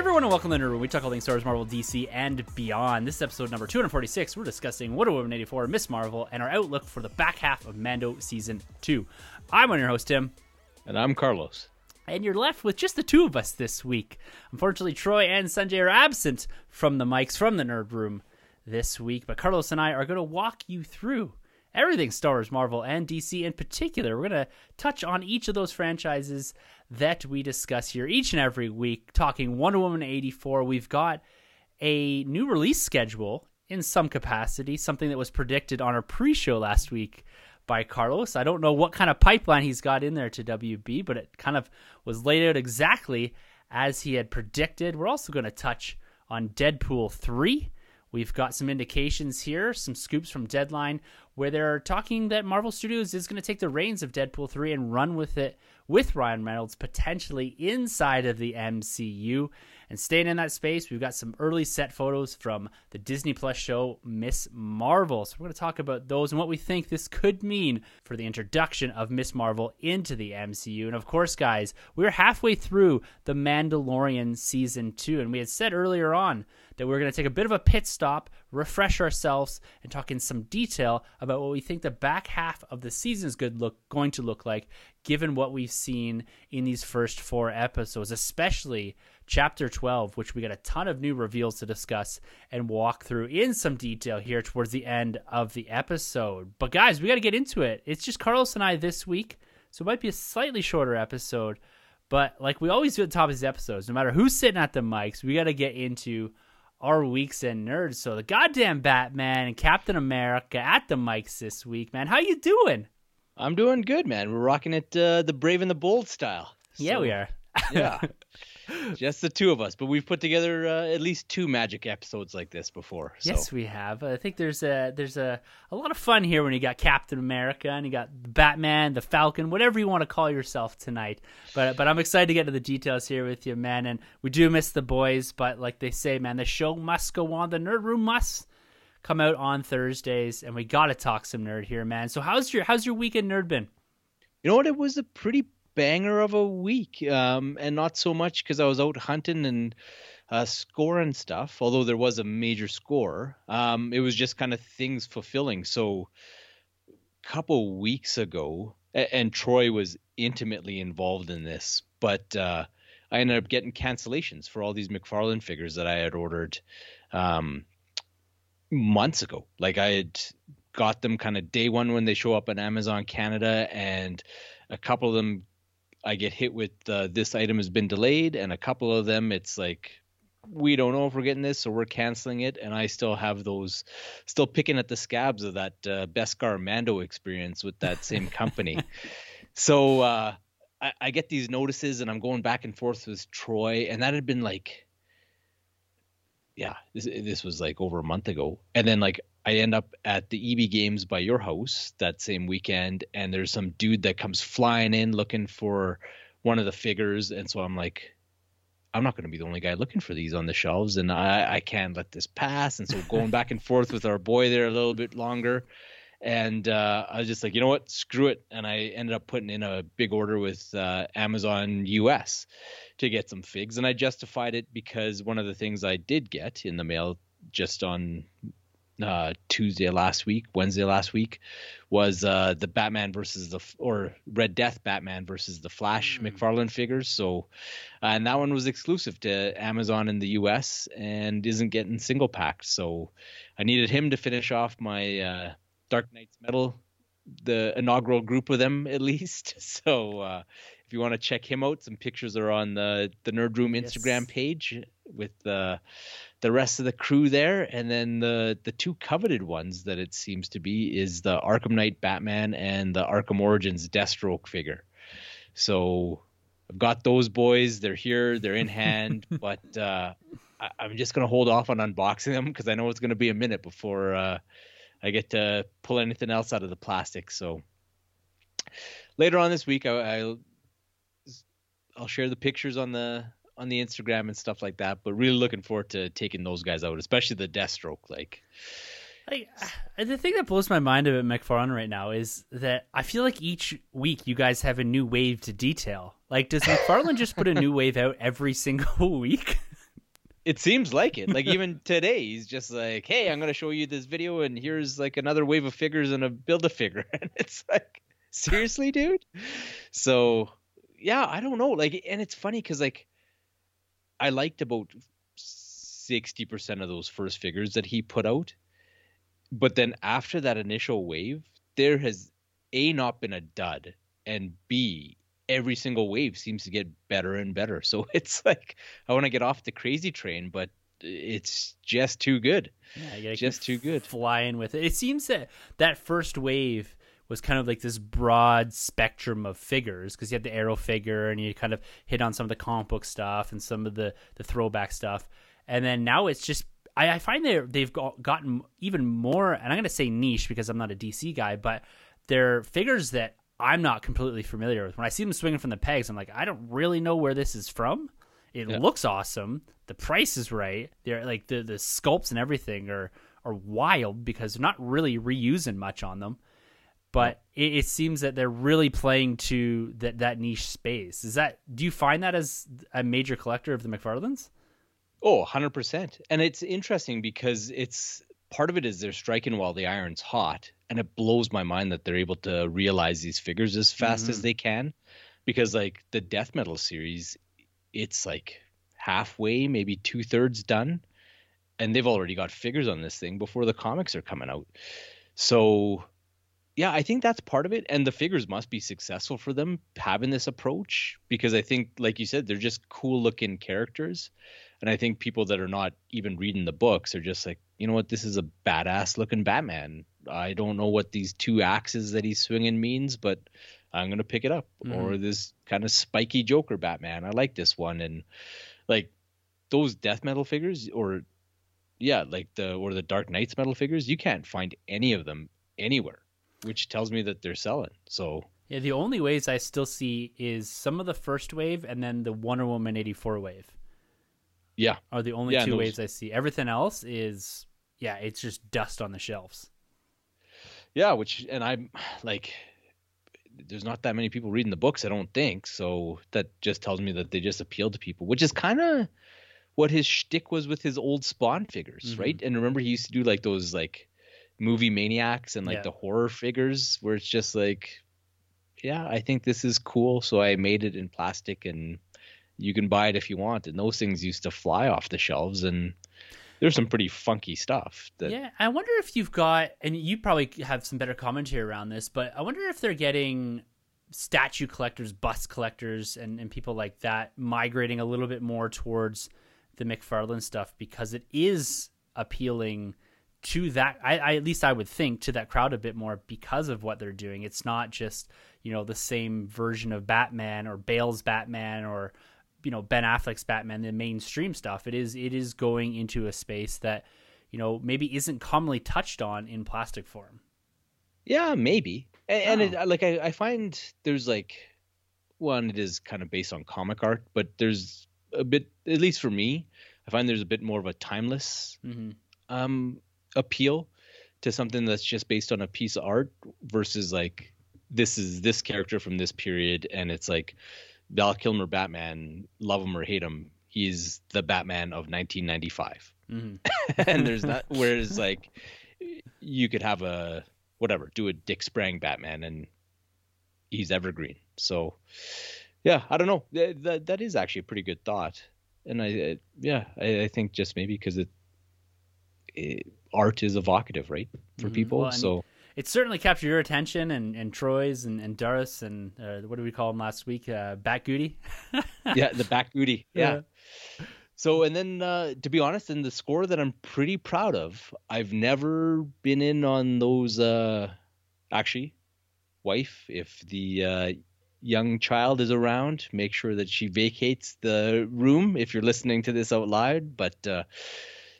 Everyone, and welcome to the Nerd Room. We talk all things Star Wars, Marvel, DC, and beyond. This is episode number 246. We're discussing Wonder Woman 84, Ms. Marvel, and our outlook for the back half of Mando Season 2. I'm one of your host, Tim. And I'm Carlos. And you're left with just the two of us this week. Unfortunately, Troy and Sanjay are absent from the mics from the Nerd Room this week, but Carlos and I are going to walk you through everything Star Wars, Marvel, and DC in particular. We're going to touch on each of those franchises that we discuss here each and every week, talking Wonder Woman 84. We've got a new release schedule in some capacity, something that was predicted on our pre show last week by Carlos. I don't know what kind of pipeline he's got in there to WB, but it kind of was laid out exactly as he had predicted. We're also going to touch on Deadpool 3. We've got some indications here, some scoops from Deadline, where they're talking that Marvel Studios is going to take the reins of Deadpool 3 and run with it with Ryan Reynolds potentially inside of the MCU. And staying in that space, we've got some early set photos from the Disney Plus show Ms. Marvel. So we're going to talk about those and what we think this could mean for the introduction of Ms. Marvel into the MCU. And of course, guys, we're halfway through The Mandalorian season 2 and we had said earlier on that we're going to take a bit of a pit stop, refresh ourselves, and talk in some detail about what we think the back half of the season is good look going to look like, given what we've seen in these first four episodes, especially chapter 12, which we got a ton of new reveals to discuss and walk through in some detail here towards the end of the episode. But guys, we got to get into it. It's just Carlos and I this week, so it might be a slightly shorter episode. But like we always do at the top of these episodes, no matter who's sitting at the mics, we got to get into our weeks and nerds. So the goddamn Batman and Captain America at the mics this week, man. How you doing? I'm doing good, man. We're rocking it uh, the brave and the bold style. So, yeah, we are. yeah. Just the two of us, but we've put together uh, at least two magic episodes like this before. So. Yes, we have. I think there's a there's a, a lot of fun here when you got Captain America and you got Batman, the Falcon, whatever you want to call yourself tonight. But but I'm excited to get to the details here with you, man. And we do miss the boys, but like they say, man, the show must go on. The Nerd Room must come out on Thursdays, and we got to talk some nerd here, man. So how's your how's your weekend nerd been? You know what? It was a pretty banger of a week, um, and not so much because I was out hunting and uh, scoring stuff. Although there was a major score, um, it was just kind of things fulfilling. So, a couple weeks ago, and, and Troy was intimately involved in this, but uh, I ended up getting cancellations for all these McFarlane figures that I had ordered um, months ago. Like I had got them kind of day one when they show up on Amazon Canada, and a couple of them I get hit with uh, this item has been delayed, and a couple of them it's like we don't know if we're getting this, so we're canceling it. And I still have those, still picking at the scabs of that uh, Beskar Mando experience with that same company. so uh, I, I get these notices, and I'm going back and forth with Troy, and that had been like yeah, this this was like over a month ago, and then like I end up at the EB Games by your house that same weekend, and there's some dude that comes flying in looking for one of the figures, and so I'm like, I'm not going to be the only guy looking for these on the shelves, and I I can't let this pass, and so going back and forth with our boy there a little bit longer, and uh, I was just like, you know what, screw it, and I ended up putting in a big order with uh, Amazon US to get some figs, and I justified it because one of the things I did get in the mail just on uh, Tuesday last week, Wednesday last week, was uh, the Batman versus the or Red Death Batman versus the Flash mm. McFarlane figures. So, uh, and that one was exclusive to Amazon in the U.S. and isn't getting single packed. So, I needed him to finish off my uh, Dark Nights Metal, the inaugural group of them at least. So, uh, if you want to check him out, some pictures are on the the Nerd Room Instagram yes. page with the the rest of the crew there, and then the the two coveted ones that it seems to be is the Arkham Knight Batman and the Arkham Origins Deathstroke figure. So I've got those boys. They're here. They're in hand, but uh, I, am just gonna hold off on unboxing them because I know it's gonna be a minute before uh, I get to pull anything else out of the plastic. So later on this week, I, I I'll share the pictures on the on the Instagram and stuff like that. But really looking forward to taking those guys out, especially the Deathstroke. Like, I, the thing that blows my mind about McFarlane right now is that I feel like each week you guys have a new wave to detail. Like, does McFarlane just put a new wave out every single week? It seems like it. Like even today, he's just like, "Hey, I'm gonna show you this video, and here's like another wave of figures and a build a figure." And it's like, seriously, dude. So yeah, I don't know. Like, and it's funny because like, I liked about sixty percent of those first figures that he put out, but then after that initial wave, there has a not been a dud, and b every single wave seems to get better and better. So it's like I want to get off the crazy train, but it's just too good. Yeah, just too good. Flying with it. It seems that that first wave was kind of like this broad spectrum of figures because you had the arrow figure and you kind of hit on some of the comic book stuff and some of the the throwback stuff, and then now it's just. I, I find they they've got, gotten even more, and I'm going to say niche because I'm not a DC guy, but they're figures that I'm not completely familiar with. When I see them swinging from the pegs, I'm like, I don't really know where this is from. It yeah. looks awesome. The price is right. They're like the the sculpts and everything are are wild because they're not really reusing much on them. But it, it seems that they're really playing to that that niche space. Is that do you find that as a major collector of the McFarlanes? Oh, 100%. And it's interesting because it's part of it is they're striking while the iron's hot and it blows my mind that they're able to realize these figures as fast mm-hmm. as they can because like the death metal series it's like halfway maybe two-thirds done and they've already got figures on this thing before the comics are coming out. So yeah i think that's part of it and the figures must be successful for them having this approach because i think like you said they're just cool looking characters and i think people that are not even reading the books are just like you know what? This is a badass looking batman I don't know what these two axes that he's swinging means, but I'm gonna pick it up. Mm. Or this kind of spiky Joker Batman. I like this one, and like those death metal figures, or yeah, like the or the Dark Nights metal figures, you can't find any of them anywhere, which tells me that they're selling. So yeah, the only waves I still see is some of the first wave and then the Wonder Woman '84 wave. Yeah, are the only yeah, two those... waves I see. Everything else is yeah, it's just dust on the shelves yeah, which and I'm like there's not that many people reading the books, I don't think. So that just tells me that they just appeal to people, which is kind of what his shtick was with his old Spawn figures, mm-hmm. right? And remember, he used to do like those like movie maniacs and like yeah. the horror figures, where it's just like, yeah, I think this is cool, so I made it in plastic, and you can buy it if you want. And those things used to fly off the shelves, and there's some pretty funky stuff. That... Yeah, I wonder if you've got, and you probably have some better commentary around this, but I wonder if they're getting statue collectors, bust collectors, and, and people like that migrating a little bit more towards the McFarlane stuff because it is appealing to that. I, I at least I would think to that crowd a bit more because of what they're doing. It's not just you know the same version of Batman or Bale's Batman or you know Ben Affleck's Batman, the mainstream stuff. It is it is going into a space that you know maybe isn't commonly touched on in plastic form. Yeah, maybe. And, oh. and it, like I, I find there's like one, it is kind of based on comic art, but there's a bit, at least for me, I find there's a bit more of a timeless mm-hmm. um, appeal to something that's just based on a piece of art versus like this is this character from this period, and it's like Val Kilmer Batman, love him or hate him, he's the Batman of 1995. Mm-hmm. and there's that. Whereas like you could have a whatever, do a Dick Sprang Batman, and he's evergreen. So yeah, I don't know. That that, that is actually a pretty good thought. And I, I yeah, I, I, think just maybe because it, it, art is evocative, right, for mm-hmm. people. Well, so it certainly captured your attention and, and Troy's and, and Doris and uh, what do we call him last week? Uh, Bat Goody. yeah, the Bat Goody. Yeah. yeah. So, and then uh, to be honest, in the score that I'm pretty proud of, I've never been in on those. Uh, actually, wife, if the uh, young child is around, make sure that she vacates the room if you're listening to this out loud. But uh,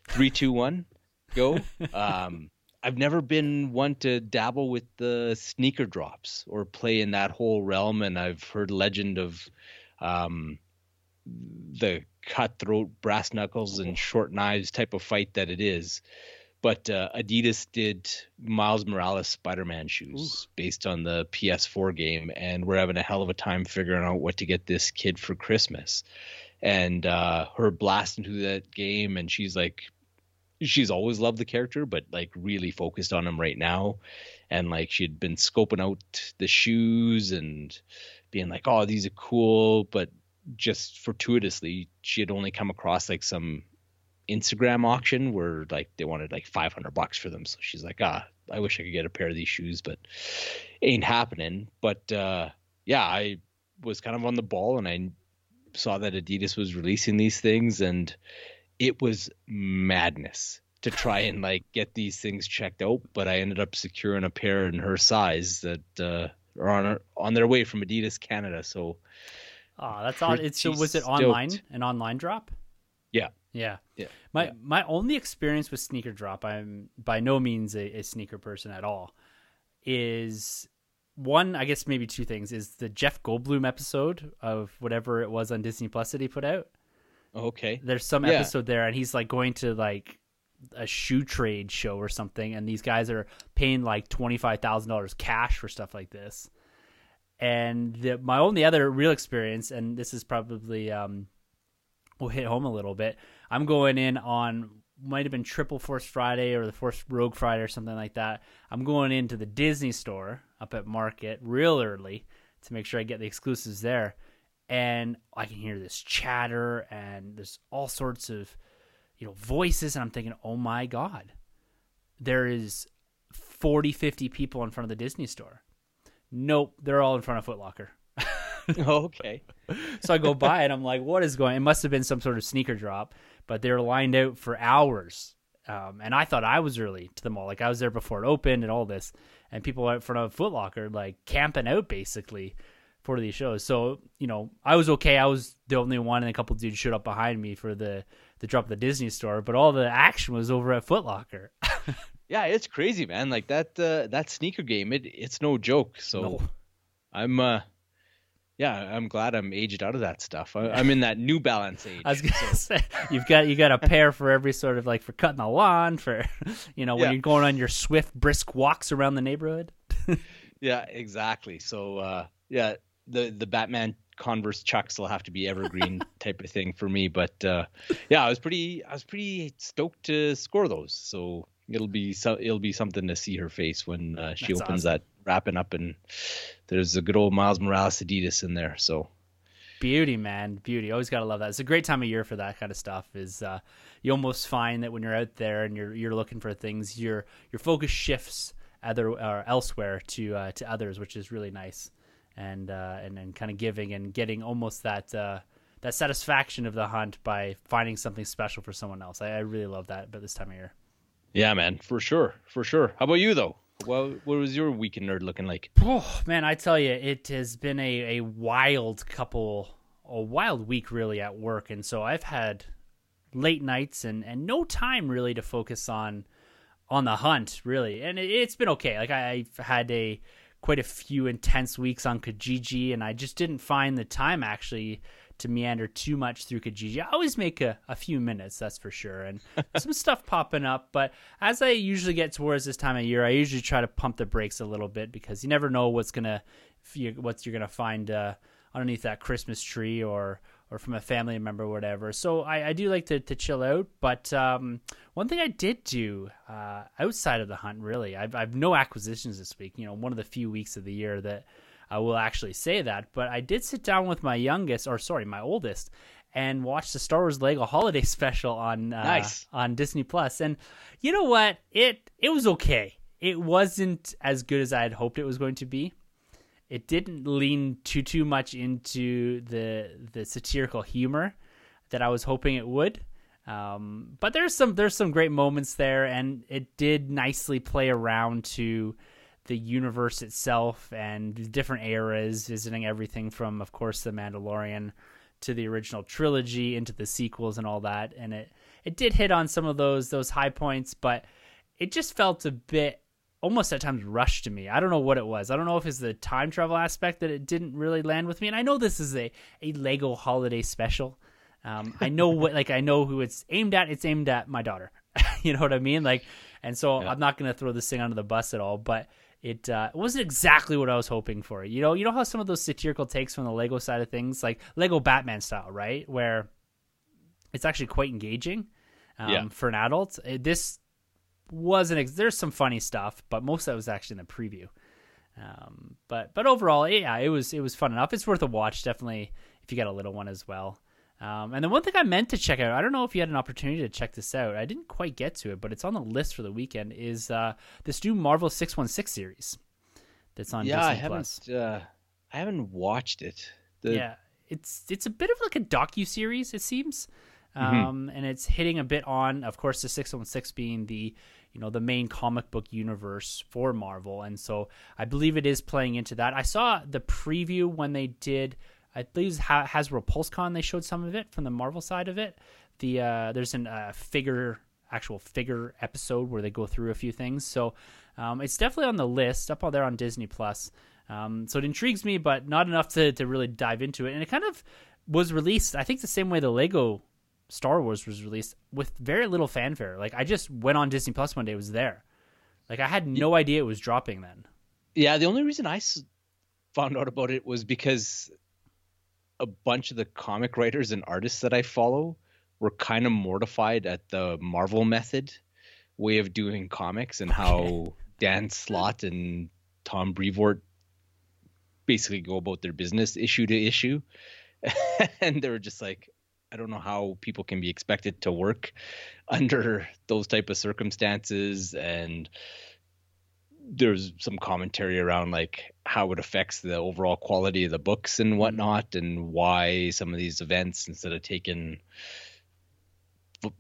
three, two, one, go. Um, I've never been one to dabble with the sneaker drops or play in that whole realm, and I've heard legend of um, the cutthroat brass knuckles and short knives type of fight that it is. But uh, Adidas did Miles Morales Spider-Man shoes Ooh. based on the PS4 game, and we're having a hell of a time figuring out what to get this kid for Christmas. and uh, her blasting through that game, and she's like, she's always loved the character, but like really focused on him right now, and like she'd been scoping out the shoes and being like, oh, these are cool, but just fortuitously, she had only come across like some Instagram auction where like they wanted like 500 bucks for them. So she's like, ah, I wish I could get a pair of these shoes, but ain't happening. But uh, yeah, I was kind of on the ball and I saw that Adidas was releasing these things and it was madness to try and like get these things checked out. But I ended up securing a pair in her size that uh, are on on their way from Adidas Canada. So. Oh, that's odd. It's so was it online an online drop? Yeah. Yeah. Yeah. My yeah. my only experience with sneaker drop, I'm by no means a, a, sneaker person at all, is one, I guess maybe two things, is the Jeff Goldblum episode of whatever it was on Disney Plus that he put out. Okay. There's some Yeah. episode there and he's like going to like a shoe trade show or something and these guys are paying like $25,000 cash for stuff like this. And the, my only other real experience and this is probably um will hit home a little bit. I'm going in on might have been Triple Force Friday or the Force Rogue Friday or something like that. I'm going into the Disney store up at Market real early to make sure I get the exclusives there. And I can hear this chatter and there's all sorts of you know voices and I'm thinking, "Oh my god. There is 40 50 people in front of the Disney store." Nope, they're all in front of Foot Locker. okay. So I go by and I'm like, what is going? It must have been some sort of sneaker drop, but they were lined out for hours. Um, and I thought I was early to the mall. Like I was there before it opened and all this, and people out in front of Foot Locker like camping out basically for these shows. So you know, I was okay. I was the only one, and a couple dudes showed up behind me for the the drop of the Disney store. But all the action was over at Foot Locker. Yeah, it's crazy, man. Like that uh, that sneaker game, it it's no joke. So No. I'm uh yeah, I'm glad I'm aged out of that stuff. I, I'm in that New Balance age. I was gonna say you've got you got a pair for every sort of like for cutting the lawn for you know when Yeah. you're going on your swift brisk walks around the neighborhood. Yeah, exactly. So uh yeah, the the Batman Converse Chucks will have to be evergreen type of thing for me. But uh yeah, I was pretty I was pretty stoked to score those. So it'll be so it'll be something to see her face when uh, she That's opens awesome. that wrapping up and there's a good old Miles Morales Adidas in there. So Beauty, man, beauty. Always gotta love that. It's a great time of year for that kind of stuff. Is uh, you almost find that when you're out there and you're you're looking for things, your your focus shifts other or elsewhere to uh, to others, which is really nice, and uh, and and kind of giving and getting almost that uh, that satisfaction of the hunt by finding something special for someone else. I, I really love that about this time of year. Yeah, man, for sure, for sure. How about you though? Well, what was your weekend nerd looking like? Oh man, I tell you, it has been a, a wild couple, a wild week really at work, and so I've had late nights and, and no time really to focus on on the hunt really, and it, it's been okay. Like I, I've had a quite a few intense weeks on Kijiji, and I just didn't find the time actually to meander too much through Kijiji. I always make a, a few minutes, that's for sure, and some stuff popping up. But as I usually get towards this time of year, I usually try to pump the brakes a little bit because you never know what's gonna you, what you're gonna find uh, underneath that Christmas tree or or from a family member or whatever. So I, I do like to, to chill out. But um, one thing I did do uh, outside of the hunt, really, I've, I've no acquisitions this week. You know, one of the few weeks of the year that I will actually say that. But I did sit down with my youngest, or sorry, my oldest, and watch the Star Wars Lego Holiday Special on uh, Nice. on Disney Plus. And you know what? It it was okay. It wasn't as good as I had hoped it was going to be it didn't lean too too much into the the satirical humor that I was hoping it would. Um, but there's some there's some great moments there, and it did nicely play around to the universe itself and different eras, visiting everything from, of course, the Mandalorian to the original trilogy into the sequels and all that. And it it did hit on some of those those high points, but it just felt a bit almost at times rushed to me. I don't know what it was. I don't know if it's the time travel aspect that it didn't really land with me. And I know this is a, a Lego holiday special. Um, I know what like I know who it's aimed at. It's aimed at my daughter. you know what I mean? Like, and so Yeah. I'm not gonna throw this thing under the bus at all. But it uh, wasn't exactly what I was hoping for. You know, you know how some of those satirical takes from the Lego side of things, like Lego Batman style, right, where it's actually quite engaging um, Yeah. for an adult. This wasn't. Ex- there's some funny stuff, but most of that was actually in the preview. Um, but but overall, yeah, it was it was fun enough. It's worth a watch, definitely, if you got a little one as well. Um, and the one thing I meant to check out, I don't know if you had an opportunity to check this out. I didn't quite get to it, but it's on the list for the weekend. Is uh, this new Marvel Six One Six series that's on yeah, Disney I haven't. Plus? Uh, I haven't watched it. The, yeah, it's it's a bit of like a docu series, it seems, Mm-hmm. um, and it's hitting a bit on, of course, the six one six being the you know the main comic book universe for Marvel, and so I believe it is playing into that. I saw the preview when they did, I believe Hasbro PulseCon. They showed some of it from the Marvel side of it. The uh, there's an uh, figure actual figure episode where they go through a few things. So um, it's definitely on the list up all there on Disney Plus. Um, so it intrigues me, but not enough to, to really dive into it. And it kind of was released, I think, the same way the Lego Star Wars was released with very little fanfare. Like I just went on Disney Plus one day, it was there. Like I had no idea it was dropping then. Yeah, the only reason I found out about it was because a bunch of the comic writers and artists that I follow were kind of mortified at the Marvel method way of doing comics and how Dan Slott and Tom Brevoort basically go about their business issue to issue. and they were just like, I don't know how people can be expected to work under those type of circumstances and there's some commentary around like how it affects the overall quality of the books and whatnot and why some of these events instead of taking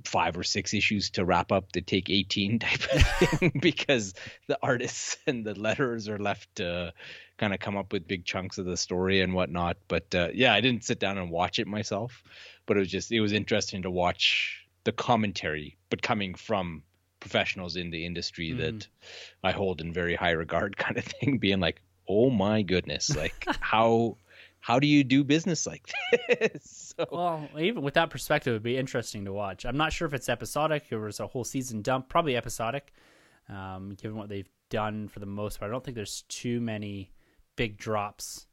five or six issues to wrap up they take 18 type of thing because the artists and the letters are left to kind of come up with big chunks of the story and whatnot. But uh, yeah i didn't sit down and watch it myself but it was just it was interesting to watch the commentary but coming from professionals in the industry that I hold in very high regard kind of thing being like oh my goodness like how how do you do business like this so, Well, even with that perspective, it'd be interesting to watch. I'm not sure if it's episodic or it's a whole season dump. Probably episodic, um, given what they've done for the most part. I don't think there's too many big drops.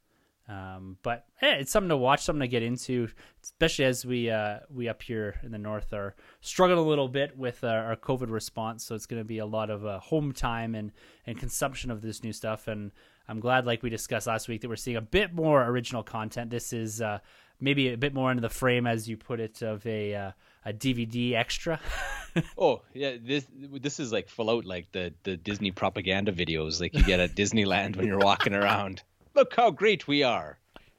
Um, but hey, it's something to watch, something to get into, especially as we uh, we up here in the north are struggling a little bit with uh, our COVID response. So it's going to be a lot of uh, home time and and consumption of this new stuff. And I'm glad, like we discussed last week, that we're seeing a bit more original content. This is uh, maybe a bit more into the frame, as you put it, of a uh, a DVD extra. oh yeah this this is like full out like the the disney propaganda videos like you get at disneyland when you're walking around look how great we are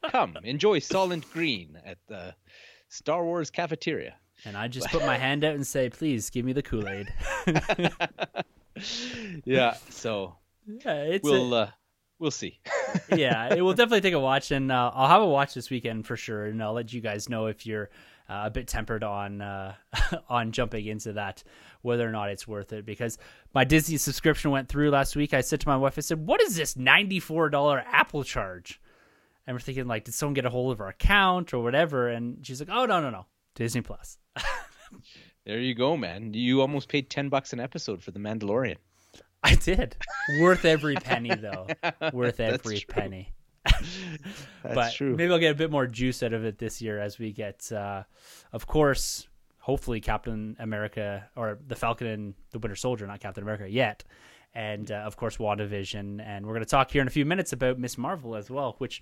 come enjoy Soylent Green at the star wars cafeteria and I just put my hand out and say, "Please give me the Kool Aid." yeah so yeah, it's we'll uh we'll see yeah, it will definitely take a watch, and uh, I'll have a watch this weekend for sure, and I'll let you guys know if you're uh, a bit tempered on uh, on jumping into that, whether or not it's worth it. Because my Disney subscription went through last week. I said to my wife, I said, "What is this ninety four dollar Apple charge?" And we're thinking like, did someone get a hold of our account or whatever? And she's like, "Oh no, no, no, Disney Plus." there you go man you almost paid 10 bucks an episode for the mandalorian I did. Worth every penny, though. Worth every penny. that's but true maybe I'll get a bit more juice out of it this year as we get, uh, of course, hopefully Captain America or the Falcon and the Winter Soldier, not Captain America yet, and uh, of course WandaVision, and we're going to talk here in a few minutes about Ms. Marvel as well, which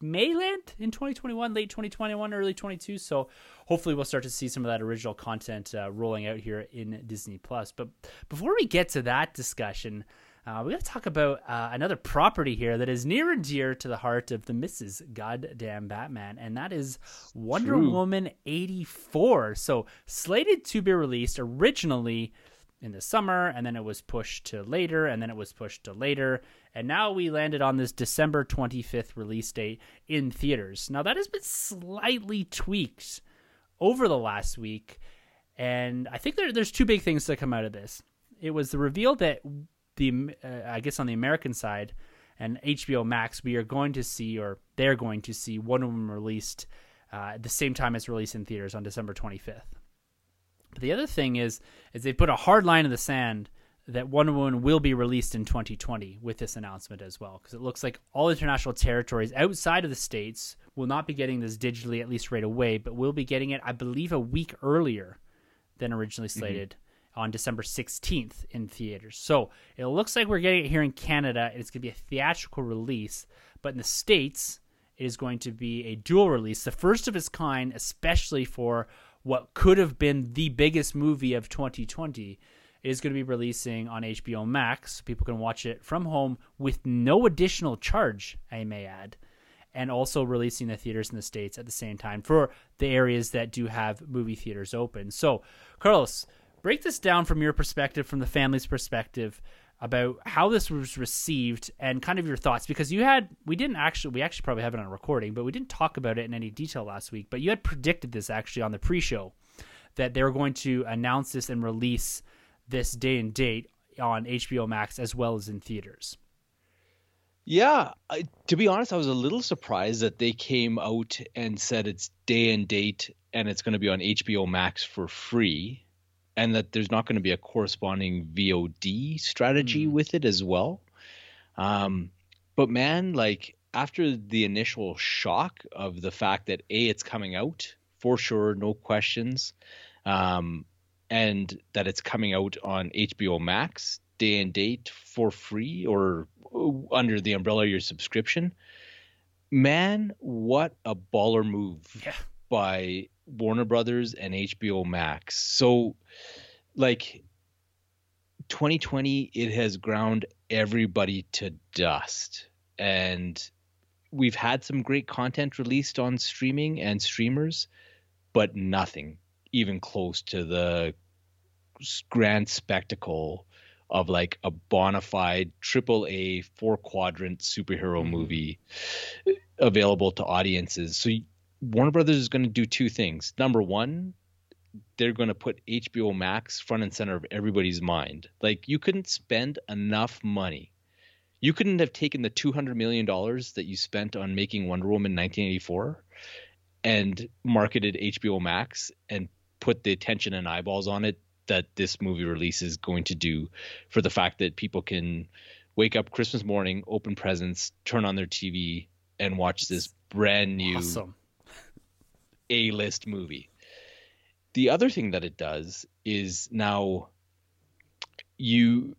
may land in 2021, late 2021, early 22. So hopefully we'll start to see some of that original content uh, rolling out here in Disney Plus. But before we get to that discussion. Uh, we got to talk about uh, another property here that is near and dear to the heart of the Mrs. Goddamn Batman, and that is Wonder True. Woman 84. So, slated to be released originally in the summer, and then it was pushed to later, and then it was pushed to later, and now we landed on this December 25th release date in theaters. Now, that has been slightly tweaked over the last week, and I think there, there's two big things that come out of this. It was the reveal that the uh, I guess on the American side and HBO Max, we are going to see, or they're going to see, one of them released uh, at the same time it's released in theaters on December 25th. But the other thing is, is they put a hard line in the sand that Wonder Woman will be released in 2020 with this announcement as well, because it looks like all international territories outside of the states will not be getting this digitally at least right away, but will be getting it, I believe, a week earlier than originally mm-hmm. slated mm-hmm. On December 16th in theaters. So it looks like we're getting it here in Canada. It's going to be a theatrical release, but in the states, it is going to be a dual release, the first of its kind, especially for what could have been the biggest movie of 2020 is going to be releasing on HBO Max. People can watch it from home with no additional charge, I may add, and also releasing the theaters in the States at the same time for the areas that do have movie theaters open. So, Carlos, break this down from your perspective, from the family's perspective about how this was received and kind of your thoughts because you had we didn't actually we actually probably have it on a recording but we didn't talk about it in any detail last week but you had predicted this actually on the pre-show that they were going to announce this and release this day and date on HBO Max as well as in theaters. Yeah, I, to be honest, I was a little surprised that they came out and said it's day and date and it's going to be on HBO Max for free and that there's not going to be a corresponding VOD strategy mm. with it as well. Um, but man, like after the initial shock of the fact that A, it's coming out for sure, no questions. Um, and that it's coming out on HBO Max day and date for free or under the umbrella of your subscription. Man, what a baller move yeah. by Warner Brothers and HBO Max. So, like, 2020, it has ground everybody to dust. And we've had some great content released on streaming and streamers, but nothing even close to the grand spectacle of like a bona fide triple A four quadrant superhero mm-hmm. movie available to audiences. So Warner Brothers is going to do two things. Number one, they're going to put HBO Max front and center of everybody's mind. Like you couldn't spend enough money. You couldn't have taken the 200 million dollars that you spent on making Wonder Woman 1984 and marketed HBO Max and put the attention and eyeballs on it that this movie release is going to do for the fact that people can wake up Christmas morning, open presents, turn on their TV, and watch this brand new awesome. A-list movie. The other thing that it does is now you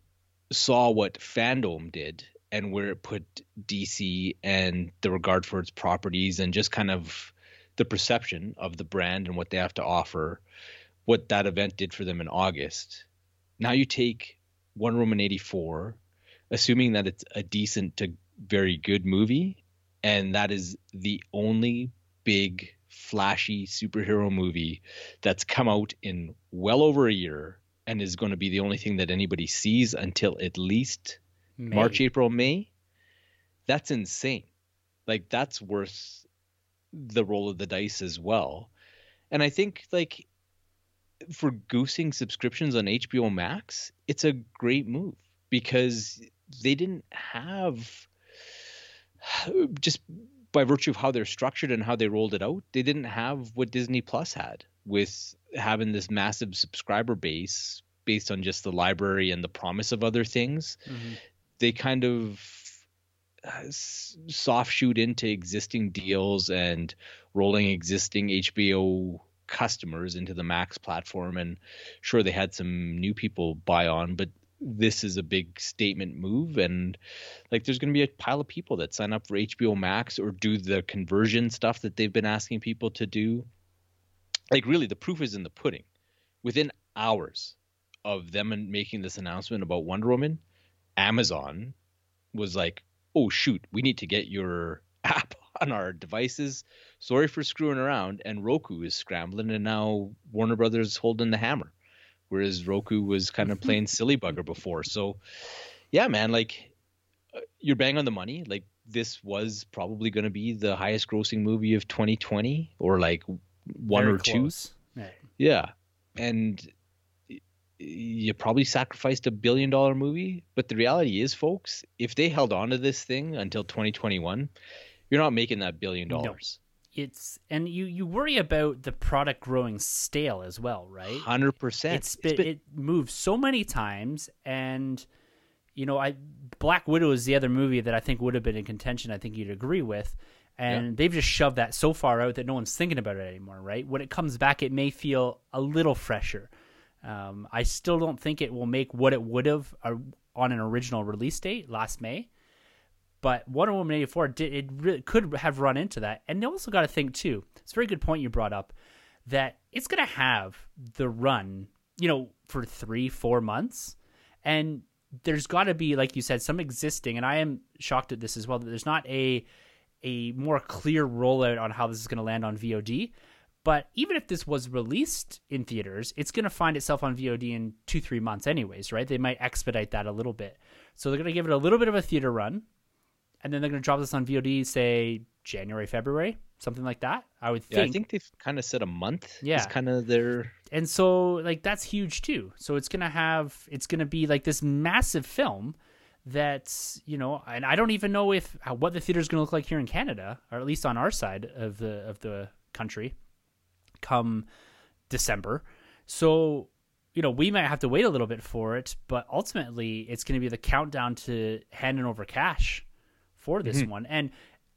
saw what FanDome did and where it put DC and the regard for its properties and just kind of the perception of the brand and what they have to offer, what that event did for them in August. Now you take Wonder Woman 84, assuming that it's a decent to very good movie, and that is the only big flashy superhero movie that's come out in well over a year and is going to be the only thing that anybody sees until at least May. March, April, May. That's insane. Like that's worth the roll of the dice as well. And I think like for goosing subscriptions on HBO Max, it's a great move because they didn't have just by virtue of how they're structured and how they rolled it out, they didn't have what Disney Plus had with having this massive subscriber base based on just the library and the promise of other things. Mm-hmm. They kind of soft shoot into existing deals and rolling existing HBO customers into the Max platform. And sure, they had some new people buy on, but this is a big statement move. And like, there's going to be a pile of people that sign up for HBO Max or do the conversion stuff that they've been asking people to do. Like, really, the proof is in the pudding. Within hours of them making this announcement about Wonder Woman, Amazon was like, oh shoot, we need to get your app on our devices. Sorry for screwing around. And Roku is scrambling, and now Warner Brothers holding the hammer, whereas Roku was kind of playing silly bugger before. So, yeah, man, like uh, you're bang on the money. Like this was probably going to be the highest grossing movie of 2020, or like one Very or close. two. Right. Yeah, and you probably sacrificed a billion dollar movie. But the reality is, folks, if they held on to this thing until 2021, you're not making that billion dollars. It's and you you worry about the product growing stale as well, right? Hundred percent. It's been, it moves so many times, and you know, I Black Widow is the other movie that I think would have been in contention. I think you'd agree with, and yeah. they've just shoved that so far out that no one's thinking about it anymore, right? When it comes back, it may feel a little fresher. Um, I still don't think it will make what it would have uh, on an original release date last May but Wonder Woman 84 did it really could have run into that. And you also got to think too. It's a very good point you brought up that it's going to have the run, you know, for 3 4 months. And there's got to be like you said some existing and I am shocked at this as well that there's not a a more clear rollout on how this is going to land on VOD. But even if this was released in theaters, it's going to find itself on VOD in two, three months, anyways, right? They might expedite that a little bit. So they're going to give it a little bit of a theater run, and then they're going to drop this on VOD, say January, February, something like that. I would think. Yeah, I think they've kind of said a month. Yeah, it's kind of their. And so, like, that's huge too. So it's going to have, it's going to be like this massive film that's you know, and I don't even know if what the theater is going to look like here in Canada, or at least on our side of the of the country, come December. So you know, we might have to wait a little bit for it, but ultimately, it's going to be the countdown to handing over cash for this mm-hmm. one. And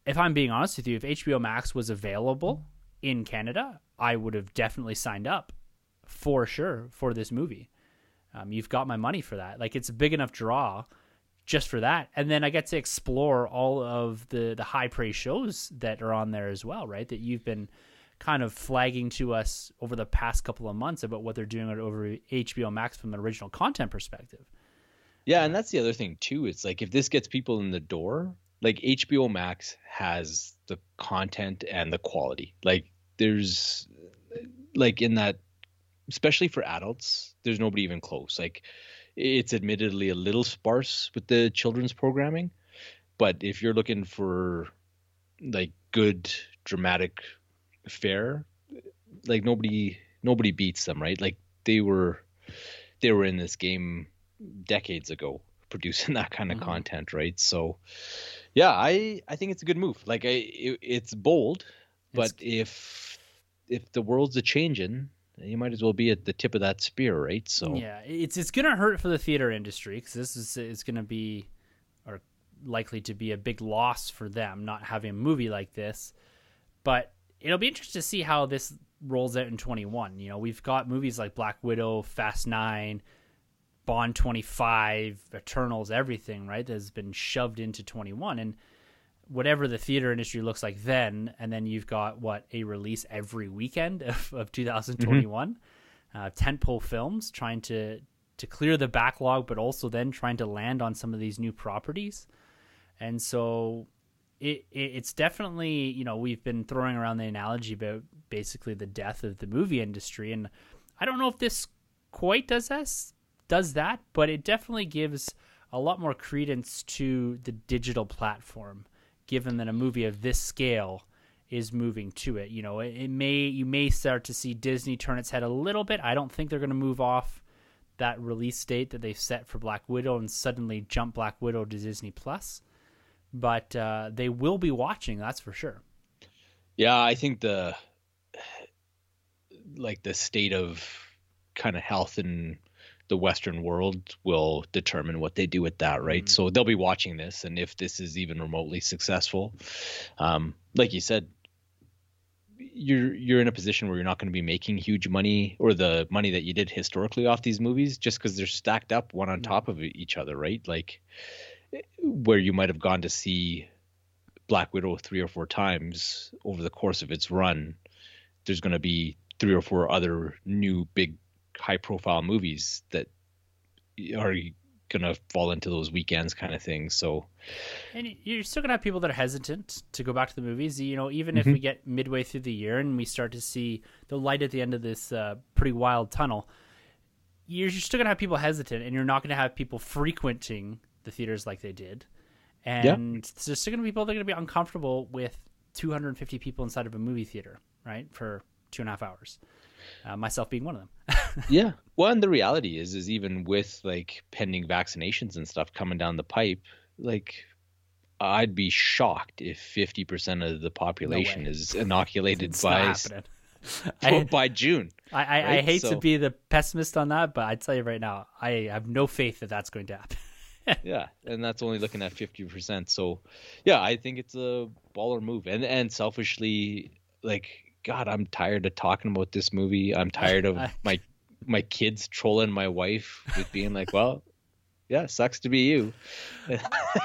if I'm being honest with you, if HBO Max was available in Canada, I would have definitely signed up for sure for this movie. Um, you've got my money for that. Like it's a big enough draw just for that, and then I get to explore all of the the high praise shows that are on there as well, right? That you've been kind of flagging to us over the past couple of months about what they're doing over HBO Max from an original content perspective. Yeah, and that's the other thing too. It's like if this gets people in the door, like HBO Max has the content and the quality. Like there's like in that especially for adults, there's nobody even close. Like it's admittedly a little sparse with the children's programming, but if you're looking for like good dramatic fare, like nobody nobody beats them, right? Like they were they were in this game decades ago producing that kind of mm-hmm. content, right? So yeah, I I think it's a good move. Like I, it, it's bold, but it's, if if the world's a changing, you might as well be at the tip of that spear, right? So yeah, it's it's gonna hurt for the theater industry because this is is gonna be or likely to be a big loss for them not having a movie like this. But it'll be interesting to see how this rolls out in 21. You know, we've got movies like Black Widow, Fast Nine, Bond 25, Eternals, everything, right, that has been shoved into 21. And whatever the theater industry looks like then, and then you've got what a release every weekend of, of 2021, mm-hmm. uh, tentpole films trying to to clear the backlog, but also then trying to land on some of these new properties. And so it, it, it's definitely you know we've been throwing around the analogy about basically the death of the movie industry, and I don't know if this quite does this does that, but it definitely gives a lot more credence to the digital platform, given that a movie of this scale is moving to it. You know, it, it may you may start to see Disney turn its head a little bit. I don't think they're going to move off that release date that they've set for Black Widow and suddenly jump Black Widow to Disney Plus, but uh, they will be watching. That's for sure. Yeah, I think the like the state of kind of health and the Western world will determine what they do with that, right? Mm-hmm. So they'll be watching this, and if this is even remotely successful, um, like you said, you're you're in a position where you're not going to be making huge money or the money that you did historically off these movies just because they're stacked up one on mm-hmm. top of each other, right? Like where you might have gone to see Black Widow three or four times over the course of its run, there's going to be three or four other new big high profile movies that are gonna fall into those weekends kind of things. So, and you're still gonna have people that are hesitant to go back to the movies. You know, even mm-hmm. if we get midway through the year and we start to see the light at the end of this uh, pretty wild tunnel, you're still gonna have people hesitant, and you're not gonna have people frequenting the theaters like they did. And yeah. there's still gonna be people that are gonna be uncomfortable with 250 people inside of a movie theater, right, for two and a half hours uh, myself being one of them. yeah. Well, and the reality is, is even with like pending vaccinations and stuff coming down the pipe, like I'd be shocked if 50% of the population way. is inoculated by. I, by June. I, I, I right? hate to be the pessimist on that, but I tell you right now, I have no faith that that's going to happen. yeah, and that's only looking at 50%. So, yeah, I think it's a baller move. And and selfishly like god, I'm tired of talking about this movie. I'm tired of my my kids trolling my wife with being like, "Well, yeah, sucks to be you."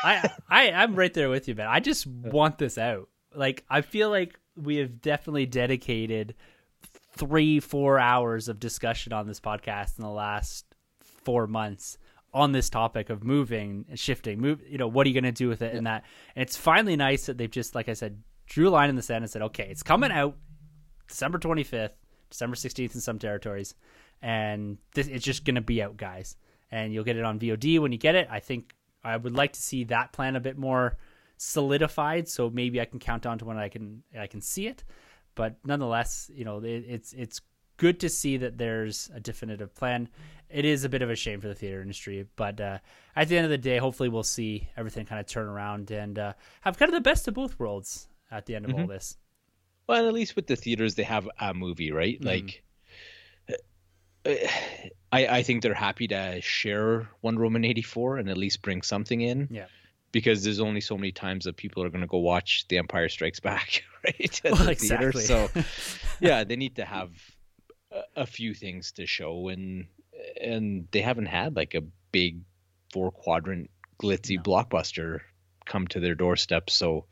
I, I I'm right there with you, man. I just want this out. Like I feel like we have definitely dedicated three, four hours of discussion on this podcast in the last four months on this topic of moving and shifting. Move, you know, what are you going to do with it? And that, and it's finally nice that they've just, like I said, drew a line in the sand and said, okay, it's coming mm. out December 25th, December 16th in some territories, and this, it's just going to be out, guys. And you'll get it on VOD when you get it. I think I would like to see that plan a bit more solidified, so maybe I can count on to when I can I can see it. But nonetheless, you know, it, it's it's good to see that there's a definitive plan. It is a bit of a shame for the theater industry, but uh, at the end of the day, hopefully we'll see everything kind of turn around and uh, have kind of the best of both worlds at the end of all this. Well, at least with the theaters, they have a movie, right? Mhm. Like, uh, I I think they're happy to share Wonder Woman eighty four and at least bring something in. Yeah. Because there's only so many times that people are going to go watch The Empire Strikes Back, right? At Well, the theater. So, yeah, they need to have a, a few things to show, and and they haven't had like a big four quadrant glitzy No. blockbuster come to their doorstep. So,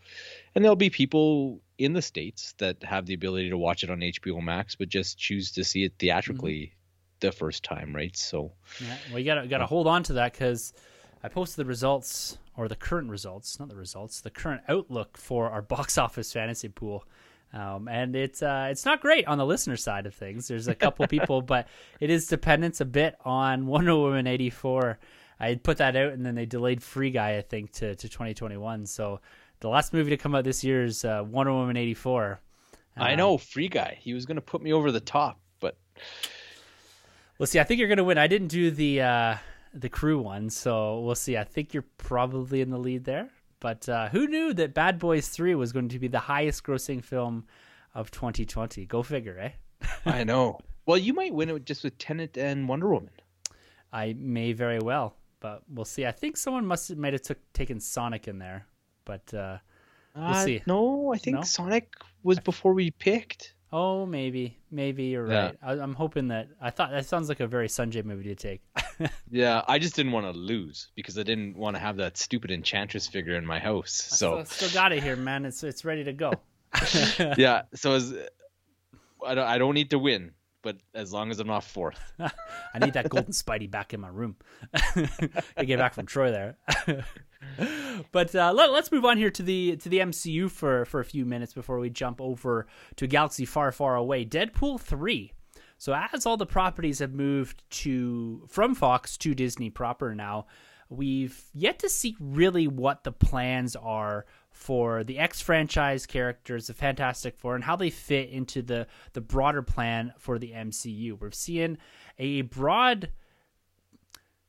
and there'll be people in the states that have the ability to watch it on HBO Max, but just choose to see it theatrically Mm-hmm. the first time, right? So, Yeah, well, you gotta gotta hold on to that because I posted the results or the current results, not the results, the current outlook for our box office fantasy pool. Um, and it's uh, it's not great on the listener side of things. There's a couple people, but it is dependent a bit on Wonder Woman eighty four. I put that out, and then they delayed Free Guy, I think, to, to 2021. So the last movie to come out this year is uh, Wonder Woman eighty four. I Um, know Free Guy, he was going to put me over the top, but We'll see. I think you're going to win. I didn't do the uh, the crew one, so we'll see. I think you're probably in the lead there. But uh, who knew that Bad Boys Three was going to be the highest grossing film of 2020? Go figure, eh? I know. Well, you might win it just with Tenet and Wonder Woman. I may very well, but we'll see. I think someone must have might have took taken Sonic in there, but uh, We'll Uh, see. No, I think No? Sonic was before we picked. oh, maybe, maybe you're Yeah. right. I, I'm hoping that. I thought that sounds like a very Sunjay movie to take. Yeah, I just didn't want to lose because I didn't want to have that stupid Enchantress figure in my house. So I still, still got it here, man. It's it's ready to go. yeah, so as I don't, I don't need to win, but as long as I'm not fourth. I need that golden Spidey back in my room. I get back from Troy there. But uh, let, us move on here to the to the MCU for for a few minutes before we jump over to galaxy far far away. Deadpool three. So as all the properties have moved to from Fox to Disney proper now, we've yet to see really what the plans are for the X franchise characters, the Fantastic Four, and how they fit into the the broader plan for the MCU. We're seeing a broad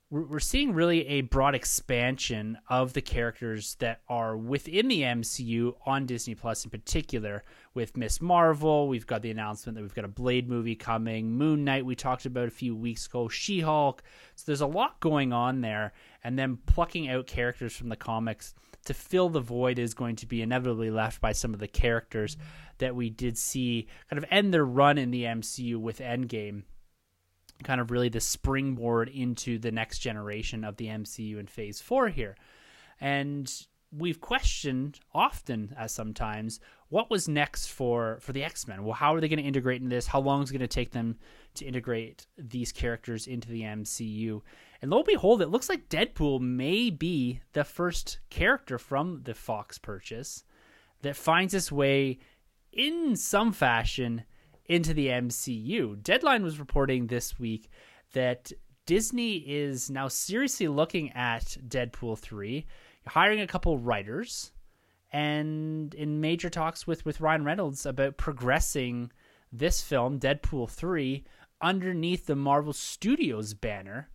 we're seeing really a broad expansion of the characters that are within the MCU on Disney Plus in particular with Ms. Marvel. We've got the announcement that we've got a Blade movie coming, Moon Knight we talked about a few weeks ago, She-Hulk. So there's a lot going on there and then plucking out characters from the comics to fill the void is going to be inevitably left by some of the characters that we did see kind of end their run in the MCU with Endgame kind of really the springboard into the next generation of the MCU in phase four here. And we've questioned often as sometimes what was next for for the X-Men. Well, how are they going to integrate in this? How long is it going to take them to integrate these characters into the MCU? And lo and behold, it looks like Deadpool may be the first character from the Fox purchase that finds its way in some fashion into the MCU. Deadline was reporting this week that Disney is now seriously looking at Deadpool 3, hiring a couple writers, and in major talks with, with Ryan Reynolds about progressing this film, Deadpool 3, underneath the Marvel Studios banner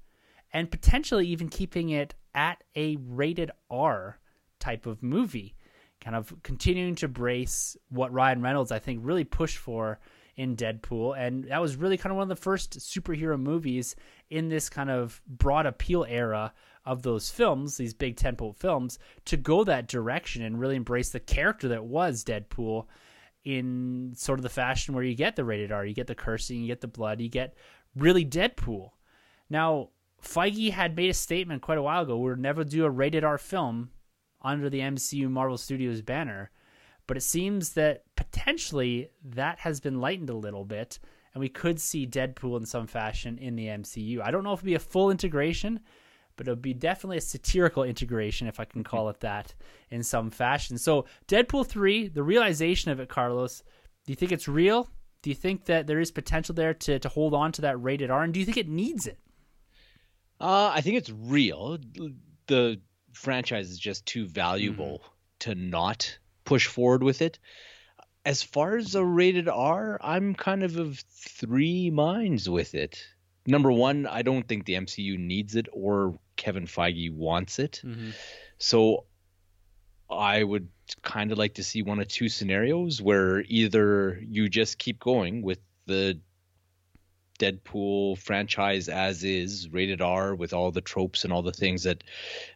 and potentially even keeping it at a rated R type of movie, kind of continuing to brace what Ryan Reynolds I think really pushed for in Deadpool, and that was really kind of one of the first superhero movies in this kind of broad appeal era of those films, these big tentpole films, to go that direction and really embrace the character that was Deadpool in sort of the fashion where you get the rated R, you get the cursing, you get the blood, you get really Deadpool. Now, Feige had made a statement quite a while ago we'll never do a rated R film under the MCU Marvel Studios banner. But it seems that potentially that has been lightened a little bit, and we could see Deadpool in some fashion in the MCU. I don't know if it'll be a full integration, but it'll be definitely a satirical integration, if I can call it that, in some fashion. So, Deadpool 3, the realization of it, Carlos, do you think it's real? Do you think that there is potential there to, to hold on to that rated R? And do you think it needs it? Uh, I think it's real. The franchise is just too valuable mm-hmm. to not push forward with it. As far as a rated R, I'm kind of of three minds with it. Number one, I don't think the MCU needs it or Kevin Feige wants it. Mm-hmm. So I would kind of like to see one of two scenarios where either you just keep going with the Deadpool franchise as is, rated R, with all the tropes and all the things that